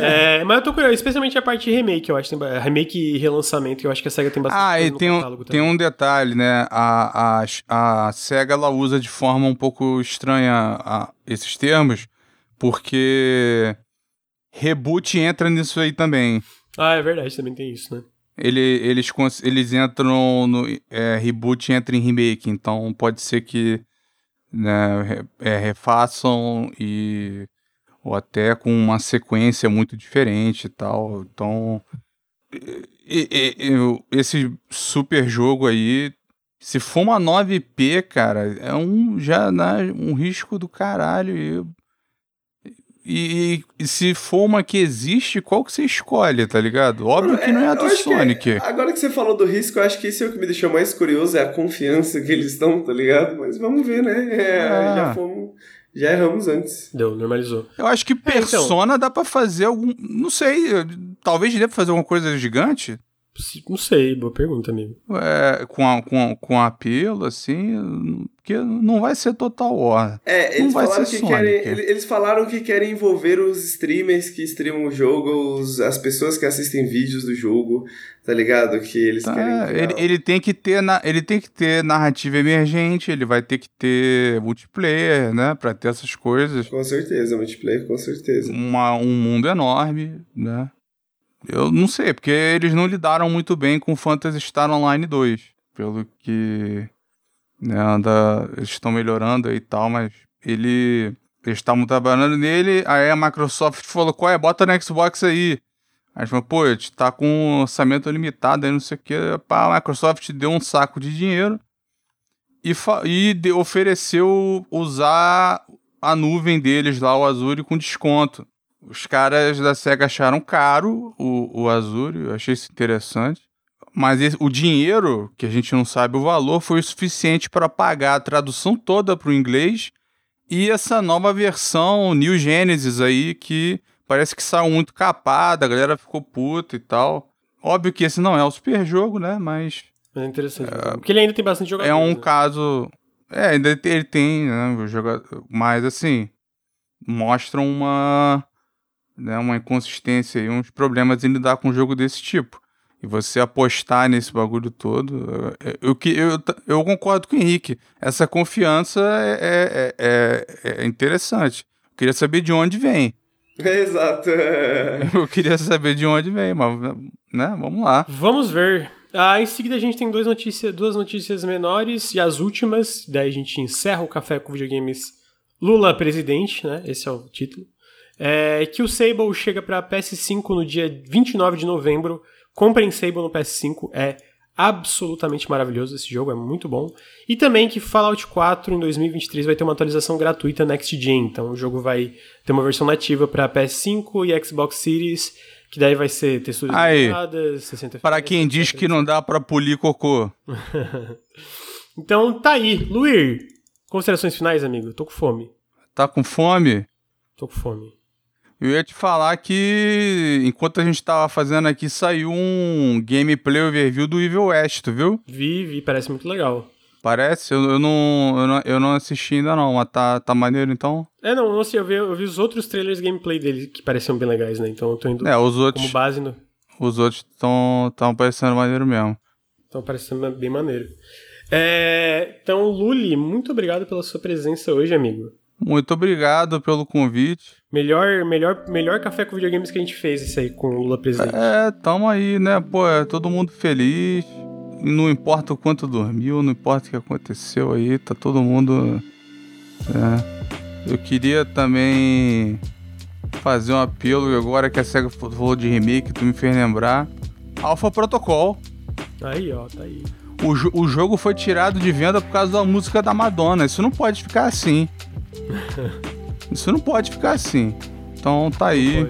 é, mas eu tô curioso, especialmente a parte de remake, eu acho. Tem, remake e relançamento, eu acho que a SEGA tem bastante Ah, e tem um, tem um detalhe, né? A, a, a SEGA ela usa de forma um pouco estranha a, esses termos, porque reboot entra nisso aí também. Ah, é verdade, também tem isso, né? Ele, eles, eles entram no. É, reboot entra em remake, então pode ser que né, é, refaçam e ou até com uma sequência muito diferente e tal. Então, e, e, e, esse super jogo aí, se for uma 9P, cara, é um já né, um risco do caralho. E, e, se for uma que existe, qual que você escolhe, tá ligado? Óbvio que não é a do Sonic. Que, agora que você falou do risco, eu acho que isso é o que me deixou mais curioso, é a confiança que eles estão, tá ligado? Mas vamos ver, né? É, ah. Já fomos já erramos antes. Deu, normalizou. Eu acho que Persona é, então. dá para fazer algum. Não sei, talvez dê pra fazer alguma coisa gigante. Não sei, boa pergunta, amigo. É, com, a, com, com apelo, assim, porque não vai ser Total War. É, eles falaram, que querem, eles falaram que querem envolver os streamers que streamam o jogo, os, as pessoas que assistem vídeos do jogo, tá ligado? Que eles tá, querem. Ele, ele, tem que ter na, ele tem que ter narrativa emergente, ele vai ter que ter multiplayer, né? Pra ter essas coisas. Com certeza, multiplayer, com certeza. Uma, um mundo enorme, né? Eu não sei, porque eles não lidaram muito bem com Phantasy Star Online 2. Pelo que né, anda, eles estão melhorando e tal, mas ele. Eles estavam trabalhando nele, aí a Microsoft falou, qual é? Bota no Xbox aí. Aí falou, pô, a gente tá com orçamento limitado aí, não sei o que. A Microsoft deu um saco de dinheiro e, e ofereceu usar a nuvem deles lá, o Azure, com desconto. Os caras da SEGA acharam caro o, o Azure, eu achei isso interessante. Mas esse, o dinheiro, que a gente não sabe o valor, foi o suficiente para pagar a tradução toda para o inglês e essa nova versão New Genesis aí, que parece que saiu muito capada, a galera ficou puta e tal. Óbvio que esse não é o super jogo, né? Mas. É interessante. É, porque ele ainda tem bastante jogadores. É um né? caso. É, ainda ele tem, né? Mas assim. Mostra uma né, uma inconsistência e uns problemas em lidar com um jogo desse tipo. E você apostar nesse bagulho todo. Eu, eu, eu, eu concordo com o Henrique. Essa confiança é, é, é, é interessante. Eu queria saber de onde vem. Exato. Eu queria saber de onde vem, mas né, vamos lá. Vamos ver. Ah, em seguida a gente tem duas notícias, duas notícias menores e as últimas. Daí a gente encerra o café com videogames Lula presidente, né? Esse é o título. É, que o Sable chega para PS5 no dia 29 de novembro. Comprem Sable no PS5, é absolutamente maravilhoso esse jogo, é muito bom. E também que Fallout 4 em 2023 vai ter uma atualização gratuita Next Gen, então o jogo vai ter uma versão nativa para PS5 e Xbox Series, que daí vai ser texturas limitadas, 60 FPS. Para quem diz que não dá para polir cocô. então tá aí, Luir. Considerações finais, amigo? Tô com fome. Tá com fome? Tô com fome. Eu ia te falar que enquanto a gente tava fazendo aqui, saiu um gameplay overview do Evil West, tu viu? Vi, vi, parece muito legal. Parece? Eu, eu, não, eu, não, eu não assisti ainda não, mas tá, tá maneiro então? É, não, não sei, eu vi, eu vi os outros trailers gameplay dele que pareciam bem legais, né? Então eu tô indo é, os outros, como base no... Os outros estão parecendo maneiro mesmo. Estão parecendo bem maneiro. É, então, Luli, muito obrigado pela sua presença hoje, amigo. Muito obrigado pelo convite. Melhor, melhor, melhor café com videogames que a gente fez isso aí com o Lula presidente. É, tamo aí, né? Pô, é todo mundo feliz. Não importa o quanto dormiu, não importa o que aconteceu aí, tá todo mundo. É. Eu queria também fazer um apelo agora que a SEGA falou de remake, tu me fez lembrar. Alpha Protocol. Aí, ó, tá aí. O, o jogo foi tirado de venda por causa da música da Madonna. Isso não pode ficar assim. Isso não pode ficar assim. Então tá aí.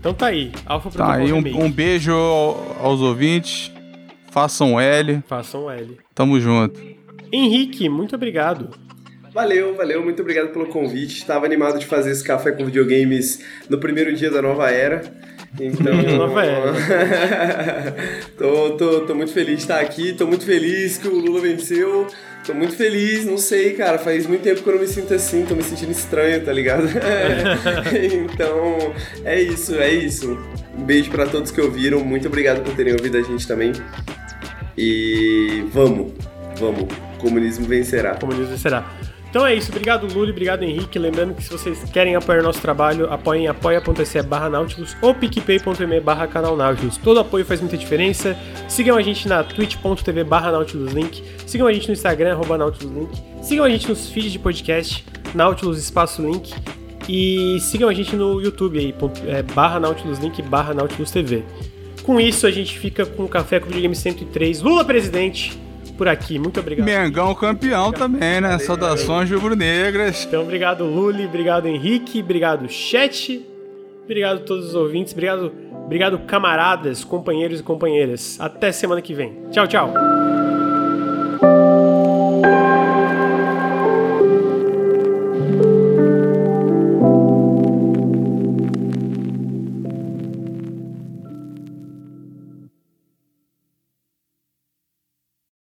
Então tá aí, Alpha Tá aí, um, um beijo ao- aos ouvintes. Façam L. Façam L. Tamo junto. Henrique, muito obrigado. Valeu, valeu, muito obrigado pelo convite. Estava animado de fazer esse café com videogames no primeiro dia da nova era. Então. Nova era. tô, tô, tô muito feliz de estar aqui, tô muito feliz que o Lula venceu. Tô muito feliz, não sei, cara. Faz muito tempo que eu não me sinto assim, tô me sentindo estranho, tá ligado? então, é isso, é isso. Um beijo pra todos que ouviram, muito obrigado por terem ouvido a gente também. E vamos, vamos. O comunismo vencerá. Comunismo será. Então é isso, obrigado Luli, obrigado Henrique. Lembrando que se vocês querem apoiar nosso trabalho, apoiem apoia.se barra Nautilus ou picpay.me barra canal Nautilus. Todo apoio faz muita diferença. Sigam a gente na twitch.tv barra Nautilus Link. Sigam a gente no Instagram, arroba Nautilus Link. Sigam a gente nos feeds de podcast, Nautilus Espaço Link. E sigam a gente no YouTube aí, é, barra Nautilus Link, barra Nautilus TV. Com isso, a gente fica com o Café com o Videogame 103, Lula presidente, por aqui. Muito obrigado. Mengão campeão obrigado. também, né? Valeu. Saudações rubro-negras. Então, obrigado, Luli. Obrigado, Henrique. Obrigado, chat. Obrigado a todos os ouvintes. Obrigado, obrigado camaradas, companheiros e companheiras. Até semana que vem. Tchau, tchau.